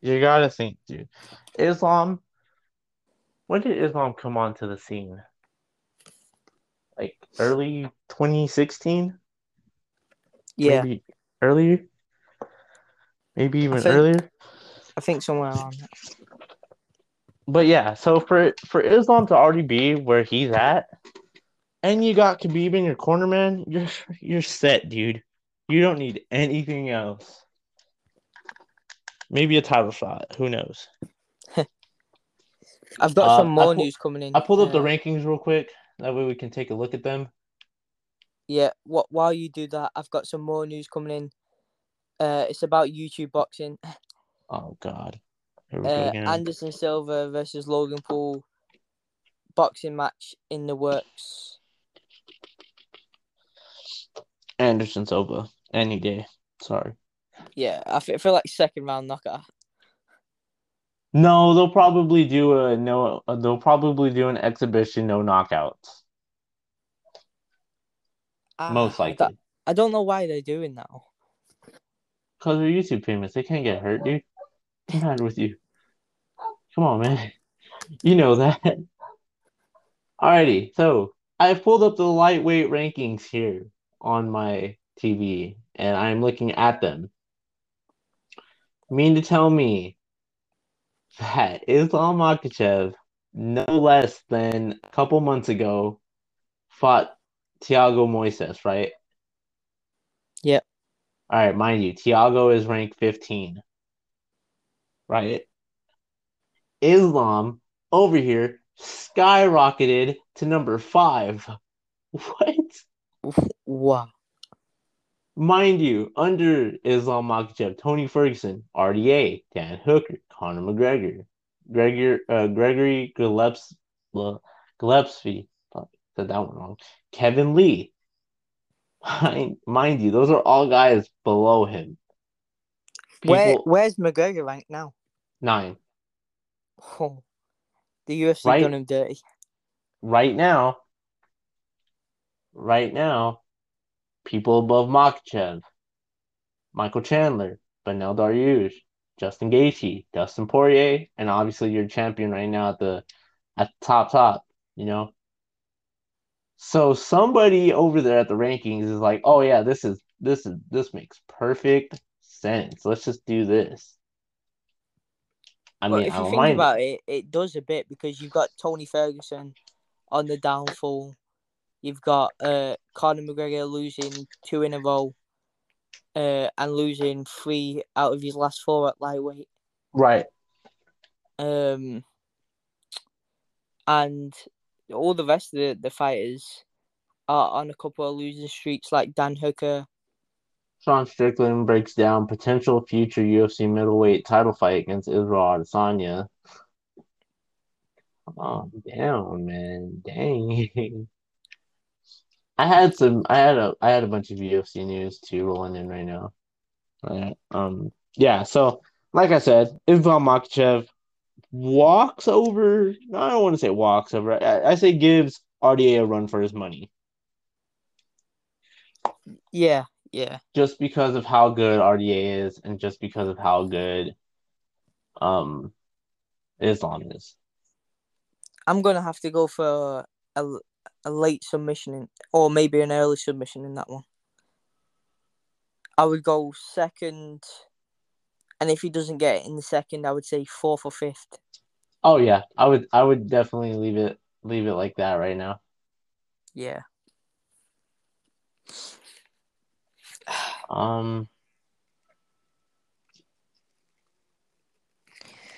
You gotta think, dude. Islam. When did Islam come onto the scene? Like early 2016? Yeah, Maybe earlier? Maybe even think- earlier? I think somewhere around that. But yeah, so for for Islam to already be where he's at, and you got Khabib in your corner, man, you're you're set, dude. You don't need anything else. Maybe a title shot. Who knows? *laughs* I've got Uh, some more pull- news coming in. I pulled up the rankings real quick. That way we can take a look at them. Yeah, what while you do that, I've got some more news coming in. Uh, it's about YouTube boxing. *laughs* Oh God. Go Uh. Anderson Silva versus Logan Paul boxing match in the works. Anderson Silva any day. Sorry. Yeah, I fe- I feel like second round knockout. No, they'll probably do a no. uh, They'll probably do an exhibition, no knockouts. Most Ah, I likely. I don't know why they're doing that. Because they're YouTube famous. They can't get hurt, dude. What's matter with you? Come on, man. You know that. Alrighty, so I've pulled up the lightweight rankings here on my TV, and I'm looking at them. Mean to tell me that Islam Makhachev, no less than a couple months ago, fought Thiago Moises, right? Yep. All right, mind you, Thiago is ranked 15. Right? Islam over here skyrocketed to number five. *laughs* What? Wow. Mind you, under Islam Makhachev, Tony Ferguson, RDA, Dan Hooker, Conor McGregor, Gregor, uh, Gregory Gillespie, Gillespie, said that one wrong. Kevin Lee. Mind, mind you, those are all guys below him. Where where's McGregor ranked now? nine. Oh, the UFC Right. done him dirty. right now, right now, people above Makhachev, Michael Chandler, Beneil Dariush, Justin Gaethje, Dustin Poirier, and obviously your champion right now at the at the top top, you know. So somebody over there at the rankings is like, "Oh yeah, this is this is this makes perfect sense. Let's just do this." I but mean, if I you don't think it. about it, it does a bit because you've got Tony Ferguson on the downfall. You've got uh, Conor McGregor losing two in a row, uh, and losing three out of his last four at lightweight. Right. Um, and all the rest of the, the fighters are on a couple of losing streaks, like Dan Hooker. Sean Strickland breaks down potential future UFC middleweight title fight against Israel Adesanya. Oh, damn, man. Dang. *laughs* I had some I had a I had a bunch of UFC news too rolling in right now. Right. Um yeah, so like I said, Islam Makhachev walks over no, I don't want to say walks over. I, I say gives RDA a run for his money. Yeah, yeah. just because of how good RDA is and just because of how good um Islam is. I'm gonna have to go for a, a late submission in, or maybe an early submission in that one. I would go second, and if he doesn't get it in the second, I would say fourth or fifth. Oh yeah, I would I would definitely leave it leave it like that right now. Yeah. Um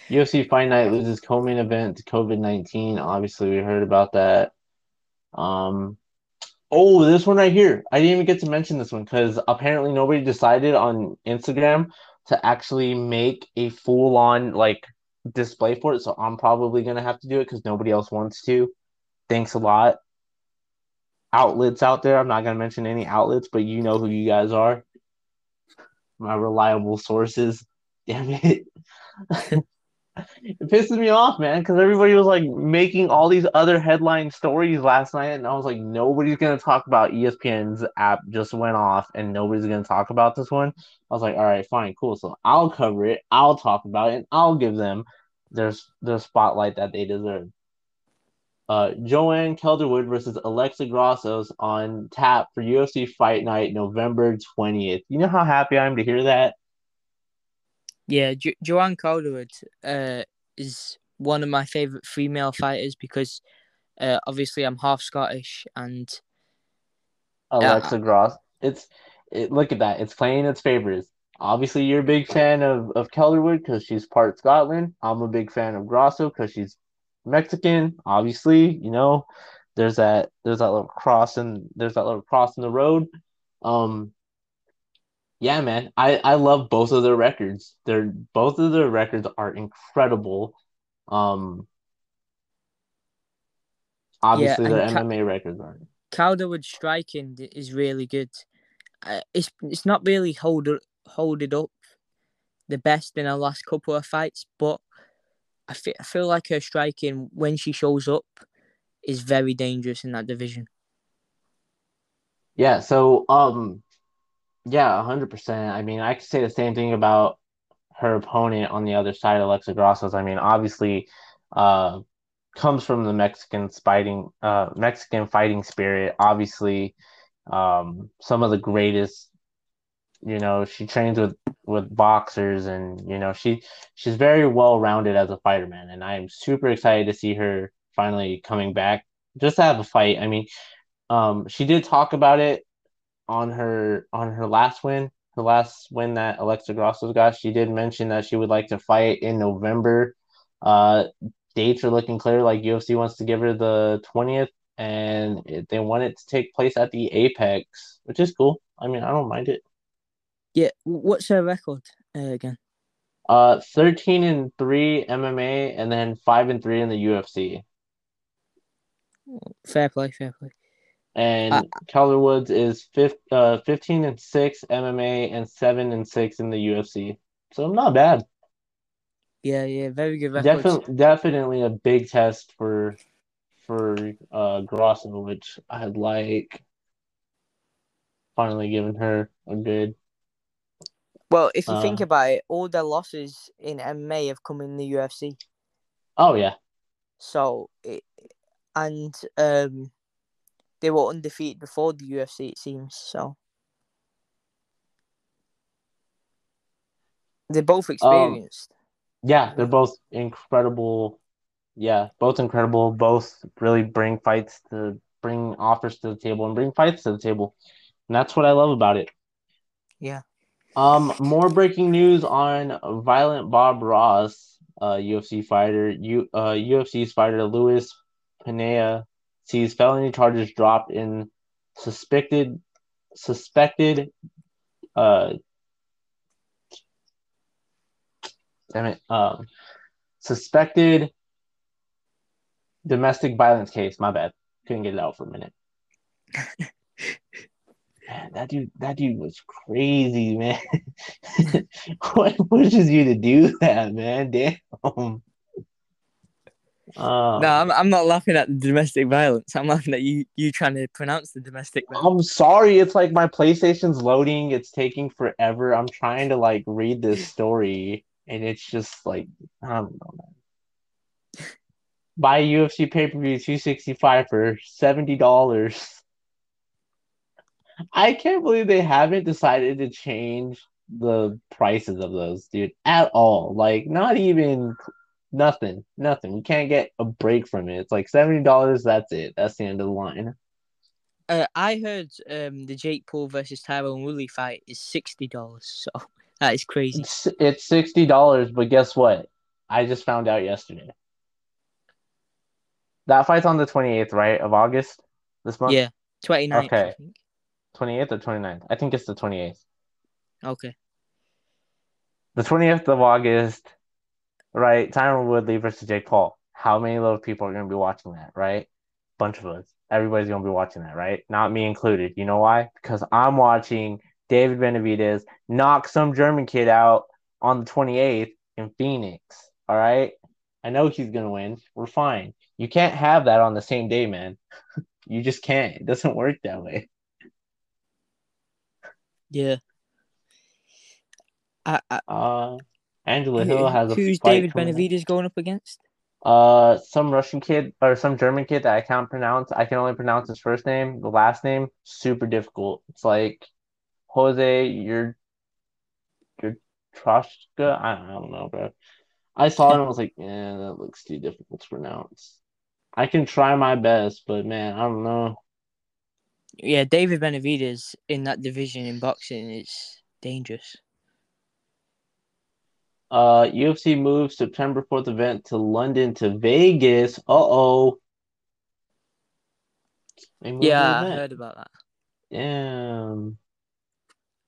UFC Fight Night loses co-main event to COVID nineteen. Obviously, we heard about that. Um, oh, this one right here. I didn't even get to mention this one because apparently nobody decided on Instagram to actually make a full-on like display for it. So I'm probably gonna have to do it because nobody else wants to. Thanks a lot. Outlets out there. I'm not gonna mention any outlets, but you know who you guys are. My reliable sources. *laughs* Damn it. *laughs* it pisses me off, man, because everybody was like making all these other headline stories last night, and I was like, nobody's gonna talk about ESPN's app just went off, and nobody's gonna talk about this one. I was like, all right, fine, cool. So I'll cover it, I'll talk about it, and I'll give them their their spotlight that they deserve. Uh, Joanne Calderwood versus Alexa Grassos on tap for UFC Fight Night November 20th. You know how happy I am to hear that? Yeah, jo- Joanne Calderwood uh, is one of my favorite female fighters because uh, obviously I'm half Scottish and Alexa uh, Gross. It's it, look at that. It's playing its favorites. Obviously, you're a big fan of of Calderwood because she's part Scotland. I'm a big fan of Grasso because she's Mexican. Obviously, you know, there's that there's that little cross and there's that little cross in the road. Um, yeah, man, I I love both of their records. They're both of their records are incredible. Um, obviously yeah, their Ca- MMA records are. Calderwood striking is really good. Uh, it's it's not really hold hold it up the best in her last couple of fights, but I feel I feel like her striking when she shows up is very dangerous in that division. Yeah. So um yeah, hundred percent. I mean, I could say the same thing about her opponent on the other side, Alexa Grassos. I mean, obviously, uh, comes from the Mexican fighting, uh, Mexican fighting spirit. Obviously, um, some of the greatest. You know, she trains with with boxers, and you know, she she's very well rounded as a fighter, man. And I'm super excited to see her finally coming back just to have a fight. I mean, um, she did talk about it on her on her last win, her last win that Alexa Grasso got, she did mention that she would like to fight in November. Uh, dates are looking clear. Like UFC wants to give her the twentieth, and they want it to take place at the Apex, which is cool. I mean, I don't mind it. Yeah, what's her record uh, again? Uh, thirteen and three MMA, and then five and three in the UFC. Fair play, fair play and uh, Keller Woods is fifth, uh, 15 and 6 MMA and 7 and 6 in the UFC. So not bad. Yeah, yeah, very good Definitely definitely a big test for for uh Grasso, which I'd like finally giving her a good Well, if you uh, think about it, all their losses in MMA have come in the UFC. Oh yeah. So it, and um they were undefeated before the UFC. It seems so. They're both um, experienced. Um, yeah, they're both incredible. Yeah, both incredible. Both really bring fights to bring offers to the table and bring fights to the table, and that's what I love about it. Yeah. Um, more breaking news on Violent Bob Ross, uh, UFC fighter. U uh, UFC's fighter Luis Peña sees felony charges dropped in suspected suspected uh damn it um suspected domestic violence case. My bad. Couldn't get it out for a minute. *laughs* Man that dude that dude was crazy man. *laughs* What pushes you to do that man? Damn Oh. No, I'm, I'm not laughing at the domestic violence. I'm laughing at you you trying to pronounce the domestic violence. I'm sorry. It's like my PlayStation's loading. It's taking forever. I'm trying to like read this story, and it's just like I don't know, man. Buy UFC pay per view 265 for seventy dollars. I can't believe they haven't decided to change the prices of those, dude, at all. Like, not even nothing, nothing. We can't get a break from it. It's like seventy dollars. That's it. That's the end of the line. Uh, I heard um, the Jake Paul versus Tyron Woodley fight is sixty dollars. So *laughs* that is crazy. It's, it's sixty dollars, but guess what? I just found out yesterday. That fight's on the twenty eighth, right, of August this month. Yeah, 29th, Okay. I think. twenty eighth or 29th? I think it's the twenty eighth. Okay. The 20th of August, right? Tyron Woodley versus Jake Paul. How many little people are going to be watching that, right? Bunch of us. Everybody's going to be watching that, right? Not me included. You know why? Because I'm watching David Benavidez knock some German kid out on the 28th in Phoenix. All right. I know he's going to win. We're fine. You can't have that on the same day, man. *laughs* you just can't. It doesn't work that way. Yeah. I, I, Uh, Angela Hill has a who's David. Benavidez going up against? Uh, some Russian kid or some German kid that I can't pronounce. I can only pronounce his first name. The last name super difficult. It's like Jose. You're you're Troshka. I, I don't know, bro. I saw it and I was like, yeah, that looks too difficult to pronounce. I can try my best, but man, I don't know. Yeah, David Benavidez in that division in boxing is dangerous. Uh, UFC moves September 4th event to London to Vegas. Moved the Yeah, I heard about that. Damn.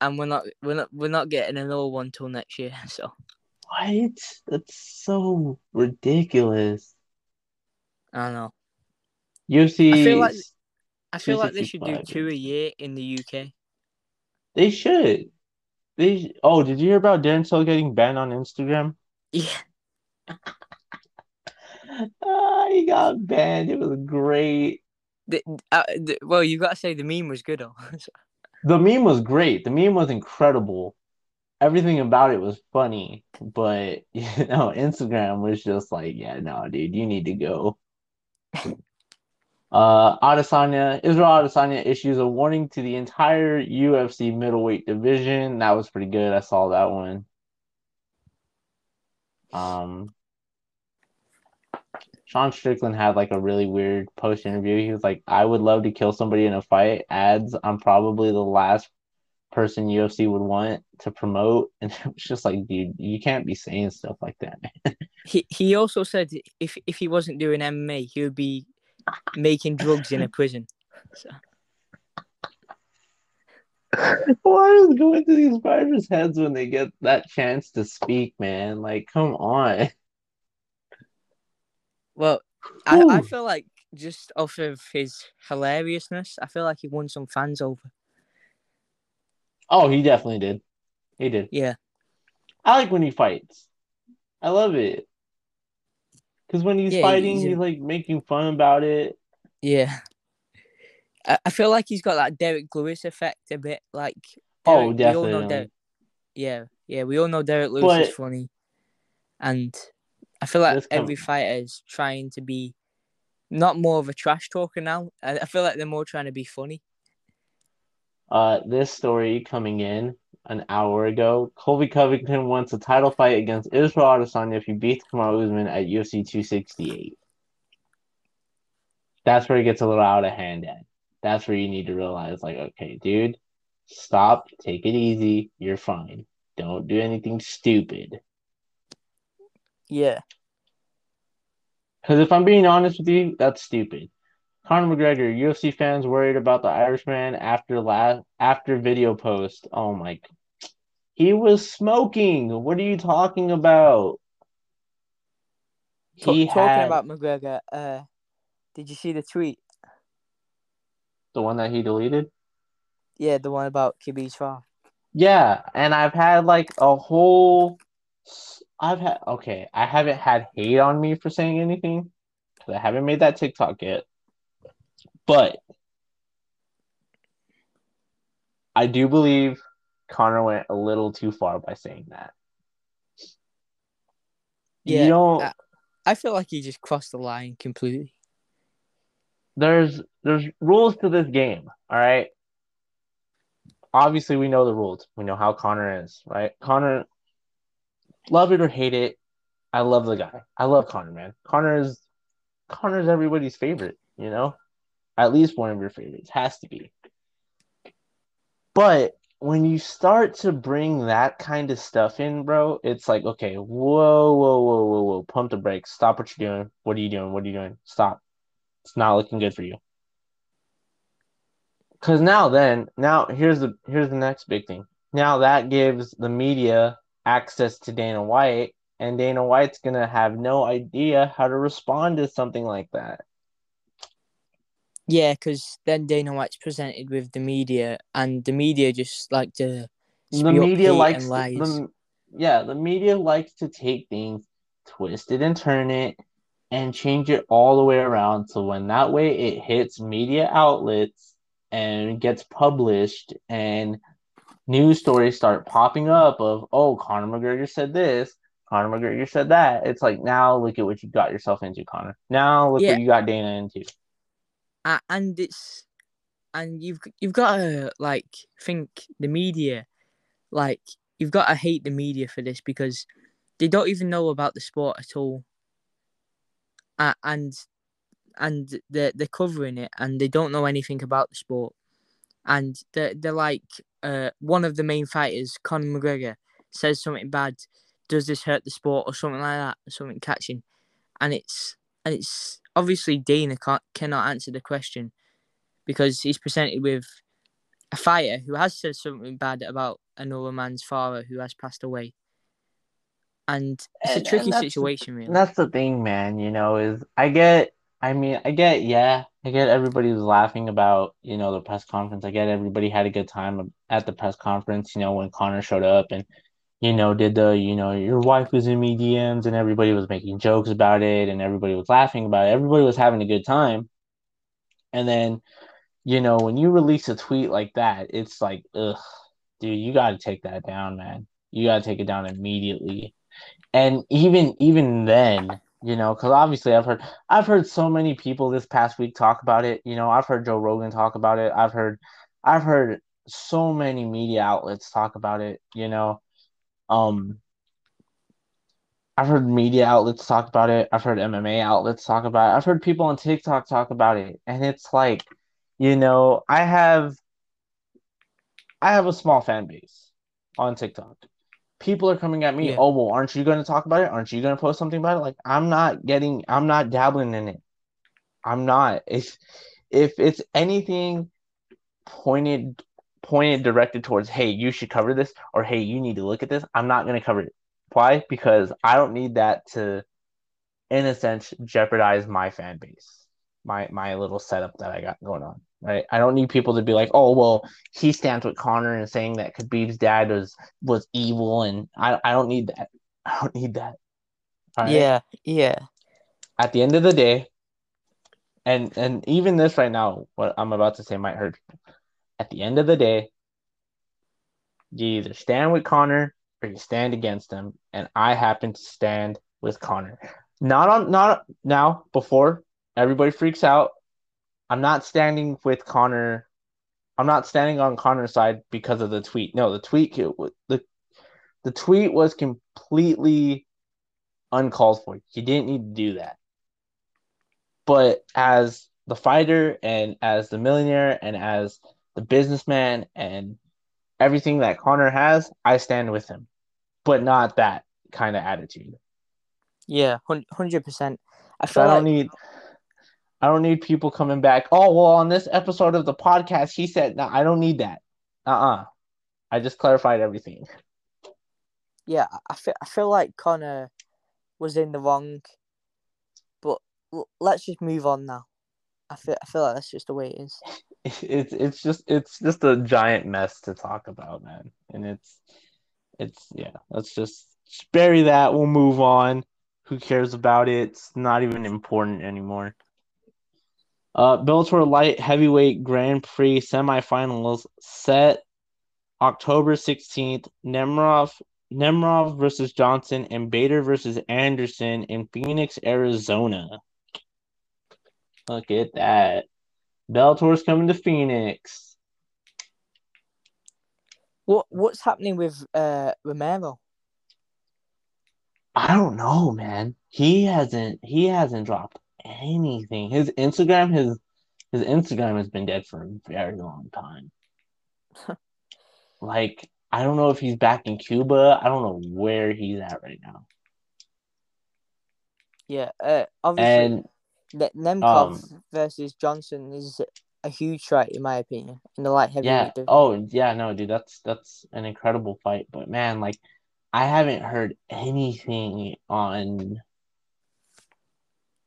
And we're not we're not we're not getting another one till next year. *laughs* So What? That's so ridiculous. I don't know. UFC. I feel like- I feel like they should do two a year in the UK. They should. They. Oh, did you hear about Denzel getting banned on Instagram? Yeah. *laughs* Ah, he got banned. It was great. The, uh, the, well, you got to say the meme was good. *laughs* The meme was great. The meme was incredible. Everything about it was funny, but *laughs* you know, Instagram was just like, yeah, no, dude, you need to go. Uh, Adesanya, Israel Adesanya issues a warning to the entire UFC middleweight division. That was pretty good. I saw that one. Um, Sean Strickland had like a really weird post interview. He was like, I would love to kill somebody in a fight. Ads, I'm probably the last person UFC would want to promote. *laughs* And it was just like, dude, you can't be saying stuff like that, he he also said if if he wasn't doing MMA, he would be making drugs in a prison. So, What is going through these fighters' heads when they get that chance to speak, man? Like, come on. well, I, I feel like just off of his hilariousness, I feel like he won some fans over. Oh, he definitely did. He did. Yeah, I like when he fights. I love it. Because when he's Yeah, fighting, he's he's like making fun about it. yeah. I, I feel like he's got that Derrick Lewis effect a bit. Like, Oh, Derrick- we all know definitely. Derrick- yeah, yeah, we all know Derrick Lewis But- is funny, and I feel like every fighter is trying to be not more of a trash talker now. I, I feel like they're more trying to be funny. Uh, this story coming in an hour ago. Colby Covington wants a title fight against Israel Adesanya if he beats Kamaru Usman at UFC 268. That's where it gets a little out of hand at. That's where you need to realize, like, okay, dude, stop, take it easy, you're fine. Don't do anything stupid. Yeah, Because if I'm being honest with you, that's stupid. Conor McGregor, UFC fans worried about the Irishman after last after video post. Oh my, he was smoking. What are you talking about? He talking had about McGregor. Uh, did you see the tweet? the one that he deleted. Yeah, the one about Khabib's father. Yeah, and I've had like a whole. I've had okay. I haven't had hate on me for saying anything because I haven't made that TikTok yet. But I do believe Conor went a little too far by saying that. Yeah, you don't. I- I feel like he just crossed the line completely. there's there's rules to this game. All right. obviously we know the rules. We know how Conor is, right? Conor, love it or hate it, I love the guy. I love Conor, man. Conor is Conor's everybody's favorite, you know? At least one of your favorites. Has to be. But when you start to bring that kind of stuff in, bro, it's like, okay, whoa, whoa, whoa, whoa, whoa, pump the brakes. Stop what you're doing. What are you doing? What are you doing? Stop. It's not looking good for you. Cause now then, now here's the here's the next big thing. Now that gives the media access to Dana White, and Dana White's gonna have no idea how to respond to something like that. Yeah, because then Dana White's presented with the media, and the media just like to. The media likes the, yeah, the media likes to take things, twist it and turn it, and change it all the way around. So when that way it hits media outlets and gets published, and news stories start popping up of, oh, Conor McGregor said this, Conor McGregor said that. It's like now look at what you got yourself into, Conor. Now look yeah. what you got Dana into. Uh, and it's and you've you've got to like think the media, like you've got to hate the media for this because they don't even know about the sport at all. Uh, and and they're they're covering it and they don't know anything about the sport. And they're they're like uh one of the main fighters, Conor McGregor, says something bad does this hurt the sport or something like that, something catching, and it's and it's obviously Dana can't, cannot answer the question because he's presented with a fighter who has said something bad about another man's father who has passed away. And it's and, a tricky situation, really. That's the thing, man. You know, is I get, I mean, I get, yeah, I get everybody was laughing about, you know, the press conference. I get everybody had a good time at the press conference, you know, when Conor showed up and you know, did the, you know, your wife was in me DMs and everybody was making jokes about it and everybody was laughing about it. Everybody was having a good time. And then, you know, when you release a tweet like that, it's like, ugh, dude, you got to take that down, man. You got to take it down immediately. And even, even then, you know, because obviously I've heard, I've heard so many people this past week talk about it. You know, I've heard Joe Rogan talk about it. I've heard, I've heard so many media outlets talk about it, you know um, I've heard media outlets talk about it. I've heard MMA outlets talk about it. I've heard people on TikTok talk about it. And it's like, you know, I have I have a small fan base on TikTok. People are coming at me, yeah. oh well, aren't you gonna talk about it? Aren't you gonna post something about it? Like I'm not getting I'm not dabbling in it. I'm not. If if it's anything pointed pointed directed towards, hey, you should cover this, or hey, you need to look at this, I'm not going to cover it. Why? Because I don't need that to, in a sense, jeopardize my fan base, my my little setup that I got going on. Right? I don't need people to be like, oh, well, he stands with Conor and saying that Khabib's dad was was evil, and I I don't need that. I don't need that. Right? Yeah, yeah. At the end of the day, and and even this right now, what I'm about to say might hurt people at the end of the day, you either stand with Conor or you stand against him. And I happen to stand with Conor. Not on not now, before everybody freaks out. I'm not standing with Conor. I'm not standing on Conor's side because of the tweet. No, the tweet the the tweet was completely uncalled for. He didn't need to do that. But as the fighter and as the millionaire and as the businessman and everything that Conor has, I stand with him, but not that kind of attitude. Yeah, hundred percent. I feel so I don't like... need. I don't need people coming back. Oh well, on this episode of the podcast, he said, "No, I don't need that." Uh uh-uh. uh I just clarified everything. Yeah, I feel I feel like Conor was in the wrong, but let's just move on now. I feel I feel like that's just the way it is. It's it's just it's just a giant mess to talk about, man. And it's it's yeah, let's just bury that. We'll move on. Who cares about it? It's not even important anymore. Uh, Bellator Light Heavyweight Grand Prix semifinals set October 16th. Nemkov Nemkov versus Johnson and Bader versus Anderson in Phoenix, Arizona. Look at that. Bellator's coming to Phoenix. What what's happening with uh Romero? I don't know, man. He hasn't he hasn't dropped anything. His Instagram his his Instagram has been dead for a very long time. *laughs* like I don't know if he's back in Cuba. I don't know where he's at right now. Yeah, uh, obviously, And Ne- Nemkov um, versus Johnson is a huge fight in my opinion in the light heavyweight yeah. division. Oh, yeah, no, dude, that's that's an incredible fight. But man, like I haven't heard anything on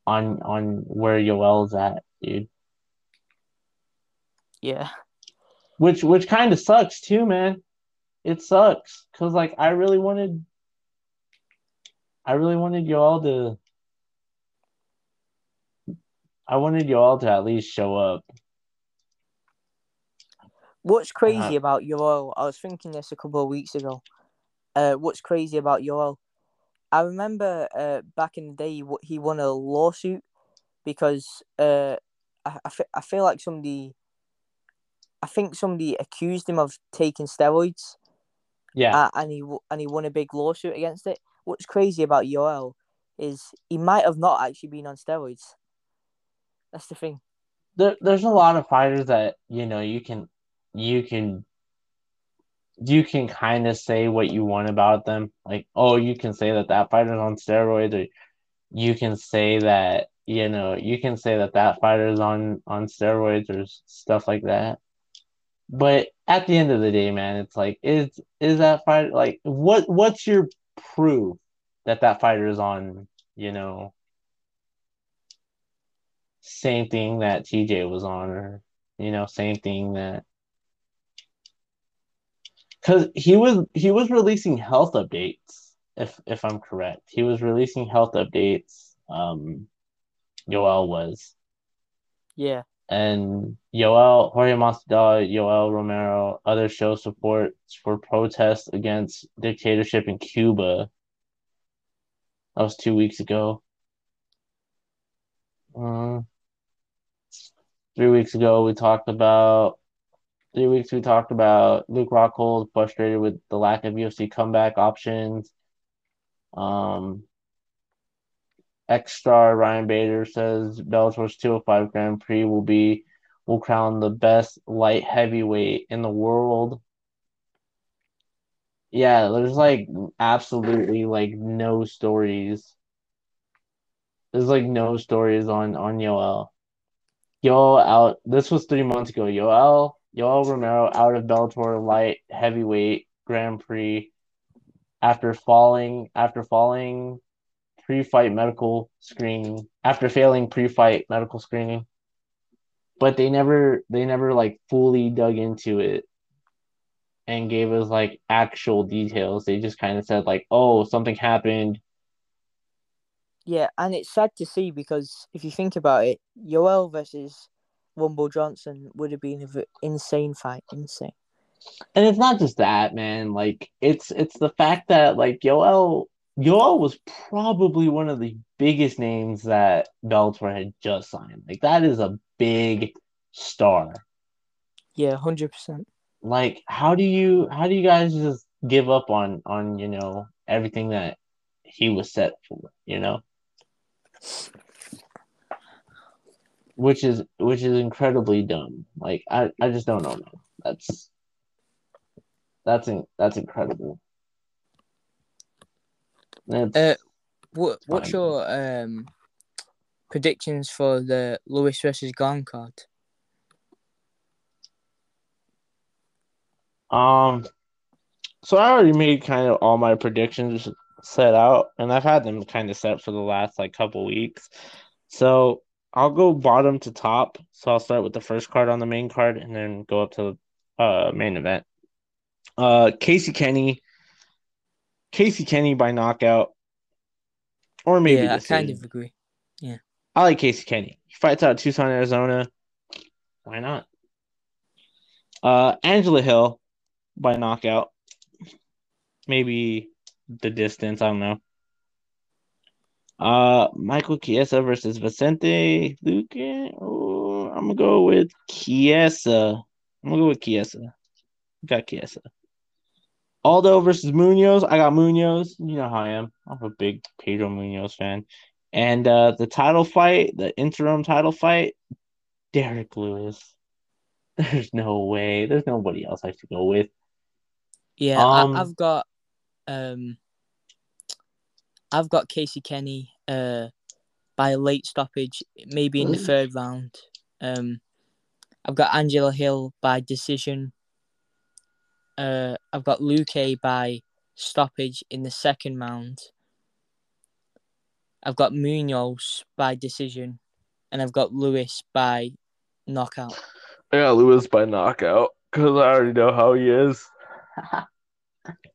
on on where Yoel's at, dude. Yeah, Which which kind of sucks too, man. It sucks because like I really wanted, I really wanted Yoel to, I wanted Yoel to at least show up. what's crazy Uh-huh. about Yoel? I was thinking this a couple of weeks ago. Uh, what's crazy about Yoel? I remember uh back in the day he he won a lawsuit because uh I I, feel like somebody. I think somebody accused him of taking steroids, Yeah, uh, and he w- and he won a big lawsuit against it. What's crazy about Yoel is he might have not actually been on steroids. That's the thing. there, there's a lot of fighters that you know you can, you can, you can kind of say what you want about them. Like, oh, you can say that that fighter's on steroids, or you can say that you know you can say that that fighter's on on steroids or stuff like that. But at the end of the day, man, it's like is is that fighter like what what's your proof that that fighter is on, you know, same thing that TJ was on or you know, same thing that cuz he was he was releasing health updates if if I'm correct. He was releasing health updates um Yoel was Yeah, and Yoel, Jorge Masvidal, Yoel Romero, other show support for protests against dictatorship in Cuba. That was two weeks ago. Um, three weeks ago, we talked about. Three weeks we talked about Luke Rockhold frustrated with the lack of UFC comeback options. Um, X star Ryan Bader says Bellator's 205 Grand Prix will be will crown the best light heavyweight in the world. Yeah, there's like absolutely like no stories. There's like no stories on on Yoel. Yoel out. This was three months ago. Yoel Yoel Romero out of Bellator light heavyweight Grand Prix after falling after falling pre-fight medical screening after failing pre-fight medical screening but they never they never like fully dug into it and gave us like actual details they just kind of said like oh something happened yeah, and it's sad to see because if you think about it, Yoel versus Rumble Johnson would have been an insane fight. Insane. and it's not just that man like it's it's the fact that like Yoel Yoel was probably one of the biggest names that Bellator had just signed like that is a big star Yeah, hundred percent. like how do you how do you guys just give up on on you know everything that he was set for you know which is which is incredibly dumb like i i just don't know man that's that's in, that's incredible That's, Uh, what what's fine. your um predictions for the Lewis versus Gane card? um so i already made kind of all my predictions set out and i've had them kind of set for the last like couple weeks so i'll go bottom to top so i'll start with the first card on the main card and then go up to uh main event uh casey kenny casey kenny by knockout or maybe yeah, I kind of agree. Yeah, I like Casey Kenny. He fights out Tucson, Arizona. Why not? Uh, Angela Hill by knockout. Maybe the distance. I don't know. Uh, Michael Chiesa versus Vicente Luque. Oh, I'm gonna go with Chiesa. I'm gonna go with Chiesa. Got Chiesa. Aldo versus Munhoz. I got Munhoz. You know how I am. I'm a big Pedro Munhoz fan. And uh, the title fight, the interim title fight, Derrick Lewis. *laughs* There's no way. There's nobody else I should go with. Yeah, Um, I, I've got um, I've got Casey Kenny uh by a late stoppage, maybe in the third round. Um, I've got Angela Hill by decision. Uh, I've got Luque by stoppage in the second round. I've got Munhoz by decision, and I've got Lewis by knockout. I got Lewis by knockout because I already know how he is. *laughs*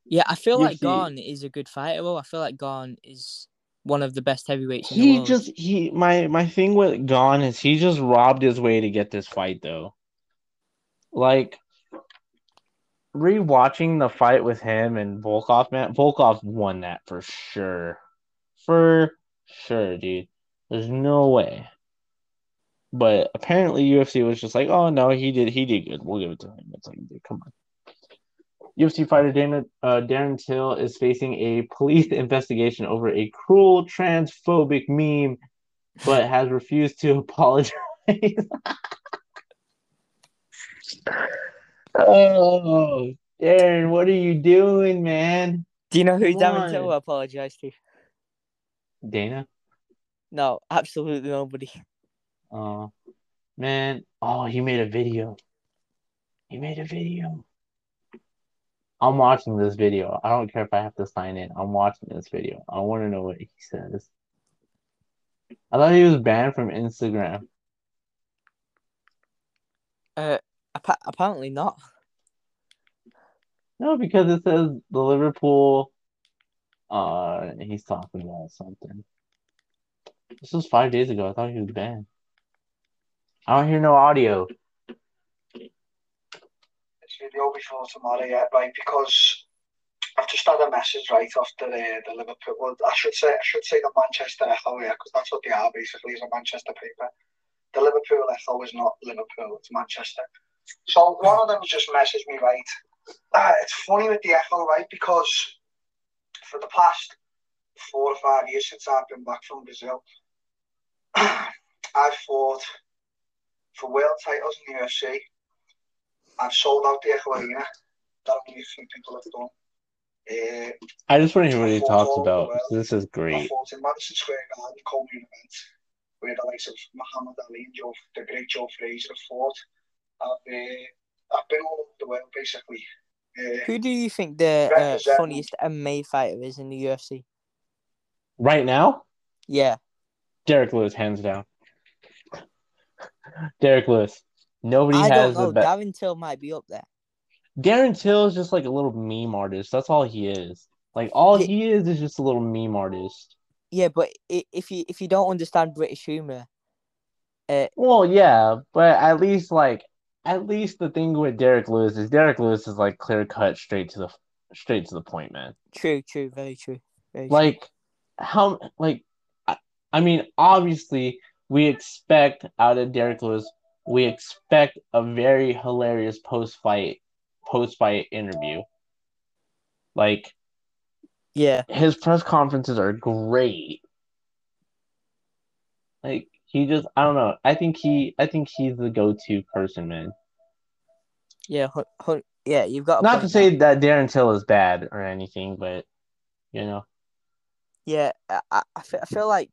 Yeah, I feel You like see- Gane is a good fighter. Though I feel like Gane is one of the best heavyweights He just he my my thing with Gane is he just robbed his way to get this fight though. Like rewatching the fight with him and Volkov, man, Volkov won that for sure. For sure, dude. There's no way. But apparently UFC was just like, oh no, he did he did good. We'll give it to him. It's like, dude, come on. UFC fighter Damon, uh, Darren Till is facing a police *laughs* investigation over a cruel transphobic meme, but has refused to *laughs* apologize. oh, Darren, what are you doing, man? Do you know who Come Darren Till on. apologized to? Dana? No, absolutely nobody. Oh, man. Oh, he made a video. He made a video. I'm watching this video. I don't care if I have to sign in. I'm watching this video. I want to know what he says. I thought he was banned from Instagram. Uh, appa- apparently not. No, because it says the Liverpool. Uh, he's talking about something. This was five days ago. I thought he was banned. I don't hear no audio. Video before tomorrow, yeah, right? Because I've just had a message right after uh, the Liverpool. Well, I should say I should say the Manchester Echo, yeah, because that's what they are basically. Is a Manchester paper. The Liverpool Echo is not Liverpool; it's Manchester. So one of them just messaged me right. Uh, it's funny with the Echo, right? Because for the past four or five years since I've been back from Brazil, *clears throat* I've fought for world titles in the UFC. I've sold out the Echo Arena. That only a few people have done. Uh, I just want to hear what he talks all over the about. world. This is I great. fought in Madison Square Garden, co-main event, where the likes of Muhammad Ali and Joe, the great Joe Frazier fought. I've, uh, I've been all over the world, basically. Uh, Who do you think the uh, funniest MMA fighter is in the UFC? Right now, Yeah, Derrick Lewis, hands down. *laughs* Derrick Lewis. Nobody I has don't know. the best. Darren Till might be up there. Darren Till is just like a little meme artist. That's all he is. Like all Yeah. he is is just a little meme artist. Yeah, but if you if you don't understand British humor, uh, Well, yeah, but at least like at least the thing with Derrick Lewis is Derrick Lewis is like clear cut, straight to the straight to the point, man. true, true, very true. Very true. Like how like I, I mean, obviously we expect out of Derrick Lewis, we expect a very hilarious post fight post fight interview. Like yeah, his press conferences are great. Like he just I don't know. I think he I think he's the go-to person, man. yeah, hun- hun- yeah. You've got Not to say that Darren Till is bad or anything, but you know. Yeah, I, I, I fe- I feel like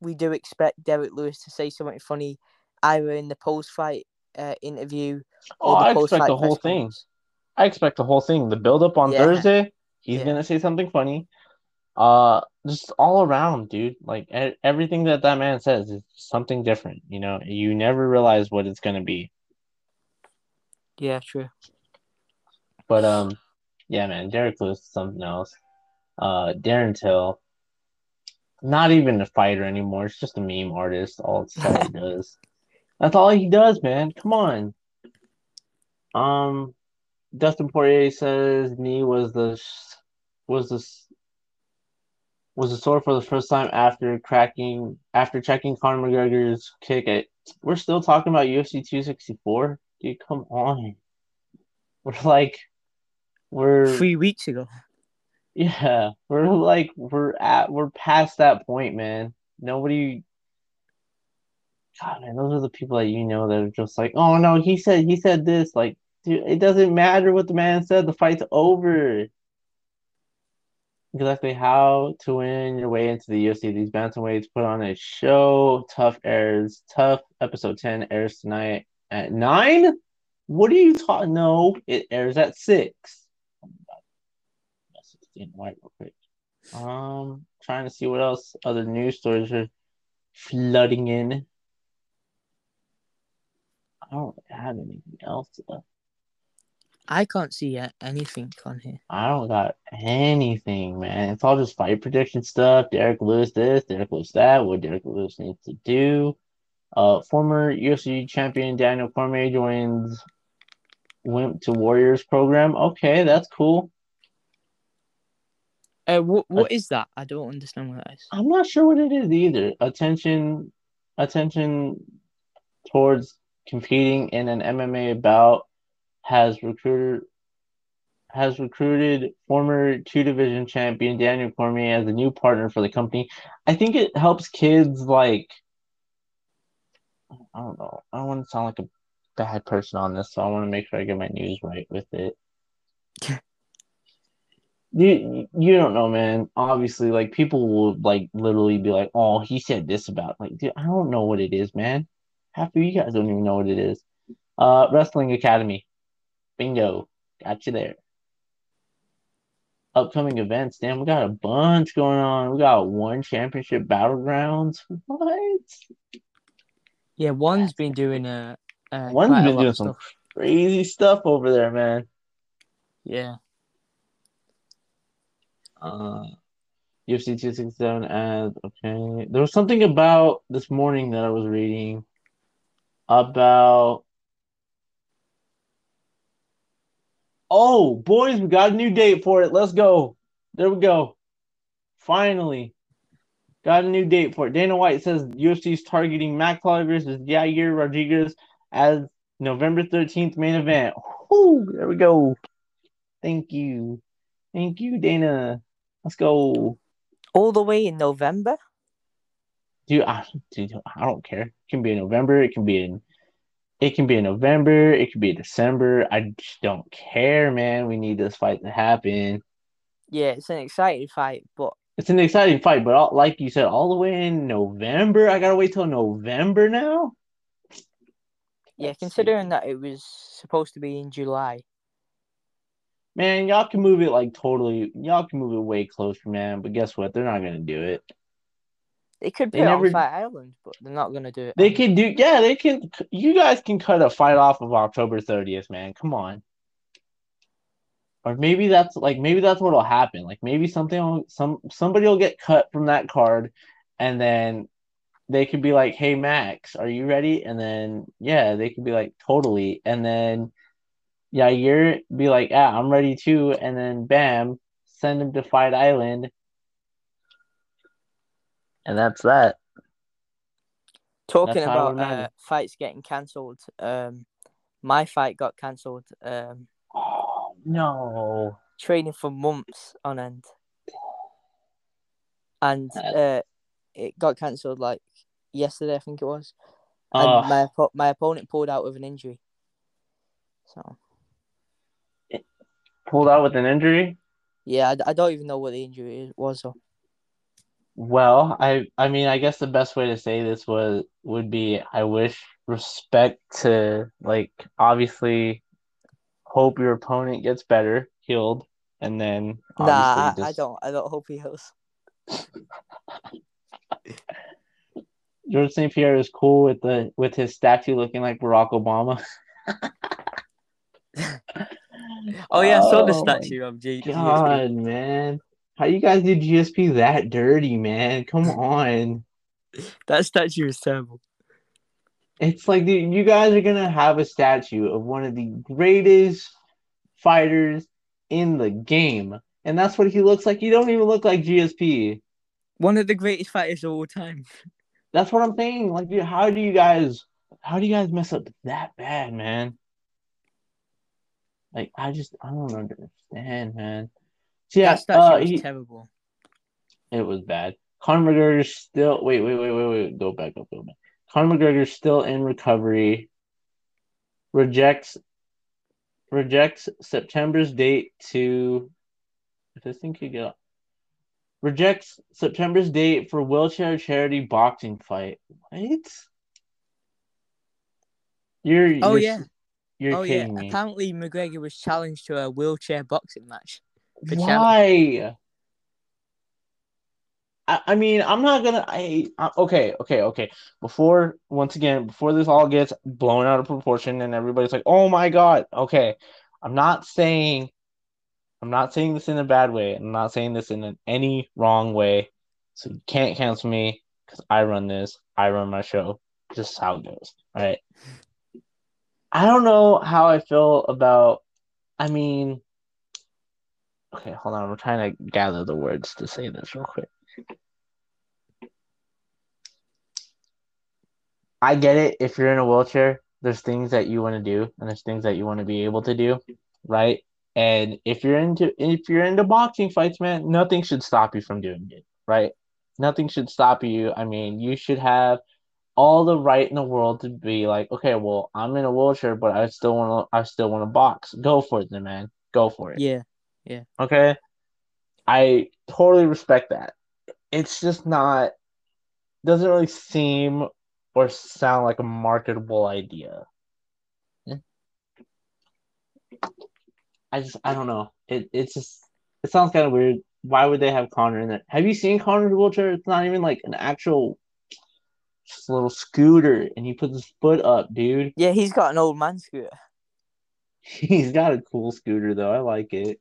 we do expect Derrick Lewis to say something funny either in the post fight uh, interview Oh, or the I expect the whole thing. conference. I expect the whole thing. The build up on Yeah. Thursday, he's Yeah. gonna say something funny. Uh, just all around, dude. Like e- everything that that man says is something different. You know, you never realize what it's gonna be. Yeah, true. But um, yeah, man, Derrick Lewis is something else. Uh, Darren Till, not even a fighter anymore. It's just a meme artist. All he *laughs* does. That's all he does, man. Come on. Um, Dustin Poirier says knee was the was the was the sore for the first time after cracking after checking Conor McGregor's kick. At we're still talking about UFC 264, dude. Come on. We're like we're three weeks ago. yeah, we're like we're at we're past that point, man. Nobody God, man, those are the people that you know that are just like, oh no, he said he said this. Like, dude, it doesn't matter what the man said. The fight's over. Exactly how to win your way into the UFC. These bantamweights put on a show. TUF airs. TUF episode ten airs tonight at nine. What are you talking? No, it airs at six. Oh white real quick. Um, trying to see what else other news stories are flooding in. I don't have anything else. Left. I can't see yet anything on here. I don't got anything, man. It's all just fight prediction stuff. Derrick Lewis this, Derrick Lewis that, what Derrick Lewis needs to do. Uh, former UFC champion Daniel Cormier joins Wimp to Warriors program. Okay, that's cool. Uh, what what uh, is that? I don't understand what that is. I'm not sure what it is either. Attention, attention towards competing in an MMA bout has recruited has recruited former two division champion Daniel Cormier as a new partner for the company. I think it helps kids like I don't know. I don't want to sound like a bad person on this, so I want to make sure I get my news right with it. *laughs* you you don't know, man. Obviously, like people will like literally be like, "Oh, he said this about." Like, dude, I don't know what it is, man. Half of you guys don't even know what it is. Uh, Wrestling Academy. Bingo. Got you there. Upcoming events. Damn, we got a bunch going on. We got one championship battlegrounds. What? Yeah, one's been doing a. Uh, one's been doing some stuff. crazy stuff over there, man. Yeah. Uh, UFC 267 ads. Okay. There was something about this morning that I was reading about Oh, boys, we got a new date for it. Let's go. There we go. Finally. Got a new date for it. Dana White says UFC is targeting Max Holloway versus Yair Rodriguez as November 13th main event. Whoo, there we go. Thank you. Thank you, Dana. Let's go. All the way in November? Dude, I, dude, I don't care. It can be in November. It can be in it can be in November, it can be December. I just don't care, man. We need this fight to happen. Yeah, it's an exciting fight, but it's an exciting fight, but all, like you said, all the way in November. I gotta wait till November now. Yeah, Let's considering see. that it was supposed to be in July. Man, y'all can move it like totally. Y'all can move it way closer, man. But guess what? They're not gonna do it. They could put they never, on Fight Island, but they're not gonna do it. They can do, yeah. They can. You guys can cut a fight off of October thirtieth, man. Come on. Or maybe that's like maybe that's what'll happen. Like maybe something will, some somebody will get cut from that card, and then they could be like, "Hey Max, are you ready?" And then yeah, they could be like, "Totally." And then yeah, you're be like, "Yeah, I'm ready too." And then bam, send him to Fight Island and that's that. Talking that's about uh, fights getting cancelled, um, my fight got cancelled. Um, oh no! Training for months on end, and uh, it got cancelled like yesterday, I think it was. And uh, my my opponent pulled out with an injury. So. Pulled out with an injury. Yeah, I, I don't even know what the injury was. So. Well, I I mean, I guess the best way to say this was would be I wish respect to like obviously hope your opponent gets better, healed, and then Nah, I, just... I don't I don't hope he heals. *laughs* George St. Pierre is cool with the with his statue looking like Barack Obama. *laughs* oh yeah, I saw *laughs* oh the oh statue of G. God, man. How you guys did GSP that dirty, man? Come *laughs* on. that statue is terrible. It's like dude, you guys are gonna have a statue of one of the greatest fighters in the game, and that's what he looks like. You don't even look like GSP. One of the greatest fighters of all time. That's what I'm saying. Like, dude, how do you guys, how do you guys mess up that bad, man? Like I just I don't understand, man. So, yeah, that uh, was he- terrible. it was bad. Conor McGregor's still wait, wait, wait, wait, wait. Go back up, go back. Conor McGregor's still in recovery. Rejects rejects September's date to if this thing could get rejects September's date for wheelchair charity boxing fight. What? You're Oh, you're, yeah. You're oh yeah, me. apparently McGregor was challenged to a wheelchair boxing match. Why? I, I mean, I'm not gonna. I, I okay, okay, okay. Before once again, before this all gets blown out of proportion and everybody's like, "Oh my god," okay. I'm not saying, I'm not saying this in a bad way. I'm not saying this in an, any wrong way. So you can't cancel me because I run this. I run my show. Just how it goes. Right. I don't know how I feel about. I mean, okay, hold on. I'm trying to gather the words to say this real quick. I get it. If you're in a wheelchair, there's things that you want to do, and there's things that you want to be able to do, right? And if you're into if you're into boxing fights, man, nothing should stop you from doing it, right? Nothing should stop you. I mean, you should have all the right in the world to be like, okay, well, I'm in a wheelchair, but I still want to, I still want to box. Go for it, then, man. Go for it. Yeah, Okay. I totally respect that. It's just not doesn't really seem or sound like a marketable idea. I just I don't know. It it's just it sounds kind of weird. Why would they have Conor in there? Have you seen Conor's wheelchair? It's not even like an actual just a little scooter and he puts his foot up, dude. yeah, he's got an old man scooter. He's got a cool scooter though. I like it.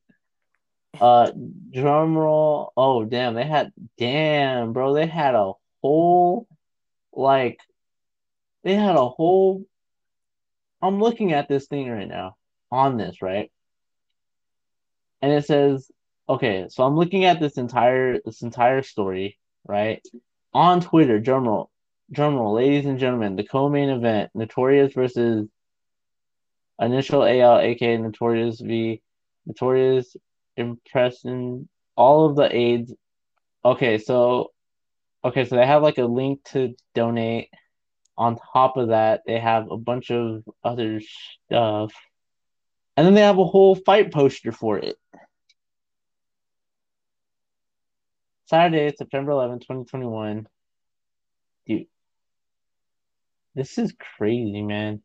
Uh drum roll. Oh damn, they had damn, bro, they had a whole like they had a whole I'm looking at this thing right now on this, right? And it says, okay, so I'm looking at this entire this entire story, right? On Twitter, drum roll, drum roll, ladies and gentlemen, the co-main event, Notorious versus Initial AL, aka Notorious v Notorious Impression, all of the aids. Okay, so okay, so they have like a link to donate. On top of that, they have a bunch of other stuff. And then they have a whole fight poster for it. Saturday, September 11, 2021. Dude. This is crazy, man.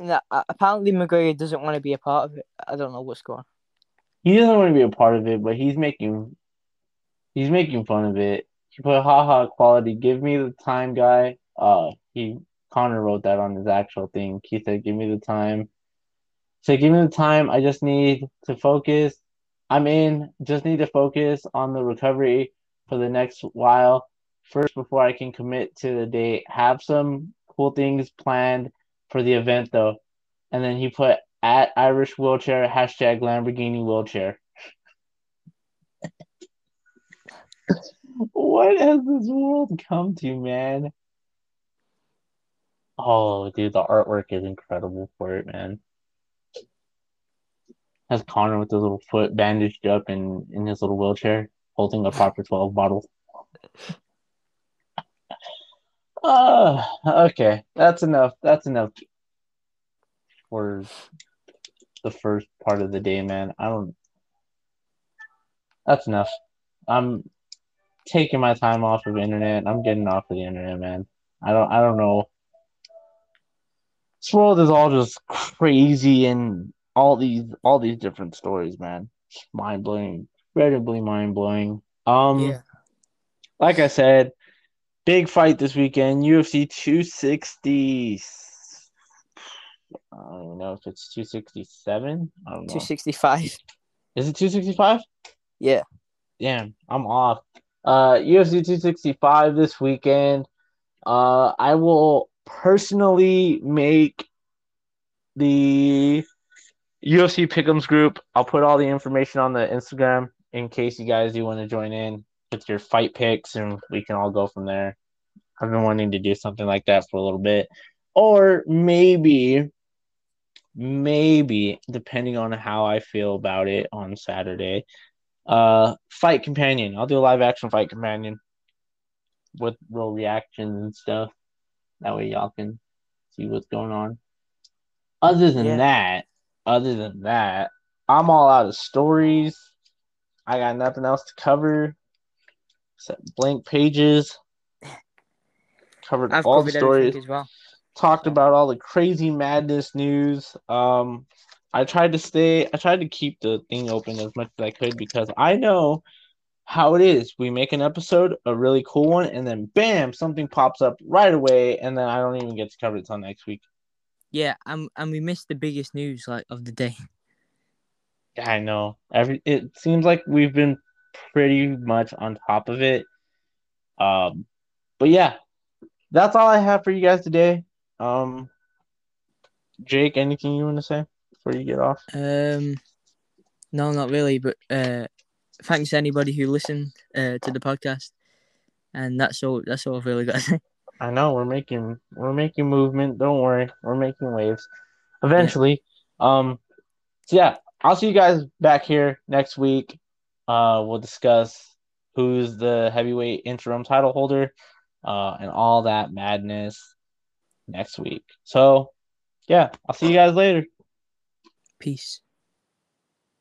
No, apparently McGregor doesn't want to be a part of it. I don't know what's going on. He doesn't want to be a part of it, but he's making he's making fun of it. He put haha quality, give me the time, guy. Uh he Conor wrote that on his actual thing. He said, Give me the time. Say, give me the time. I just need to focus. I'm in, just need to focus on the recovery for the next while. First, before I can commit to the date, have some cool things planned for the event though. And then he put at Irish wheelchair hashtag Lamborghini wheelchair. *laughs* what has this world come to, man? Oh, dude, the artwork is incredible for it, man. Has Conor with his little foot bandaged up in, in his little wheelchair, holding a proper 12 bottle. Uh, okay, that's enough. That's enough for the first part of the day, man. I don't. That's enough. I'm taking my time off of internet. I'm getting off of the internet, man. I don't. I don't know. This world is all just crazy and all these all these different stories, man. Mind blowing, incredibly mind blowing. Um, yeah. like I said, big fight this weekend. UFC 260. I don't even know if it's 267. I don't know. 265. Is it 265? Yeah. Damn, I'm off. Uh, UFC 265 this weekend. Uh, I will personally make the UFC Pickums group. I'll put all the information on the Instagram in case you guys do want to join in with your fight picks, and we can all go from there. I've been wanting to do something like that for a little bit, or maybe, maybe depending on how I feel about it on Saturday. Uh, fight companion. I'll do a live action fight companion with real reactions and stuff. That way y'all can see what's going on. Other than Yeah. that, other than that, I'm all out of stories. I got nothing else to cover blank pages. Covered I've all covered the stories as well. talked So- about all the crazy madness news. Um, I tried to stay, I tried to keep the thing open as much as I could because I know how it is. We make an episode, a really cool one, and then bam, something pops up right away, and then I don't even get to cover it till next week. Yeah, and and we missed the biggest news like of the day. Yeah, I know. Every it seems like we've been pretty much on top of it. Um, but yeah, that's all I have for you guys today. Um, Jake, anything you want to say before you get off? Um, no, not really. But uh, thanks to anybody who listened uh, to the podcast, and that's all. That's all I've really got to say. *laughs* I know we're making we're making movement. Don't worry, we're making waves. Eventually, um, so yeah, I'll see you guys back here next week. Uh, we'll discuss who's the heavyweight interim title holder, uh, and all that madness next week. So, yeah, I'll see you guys later. Peace.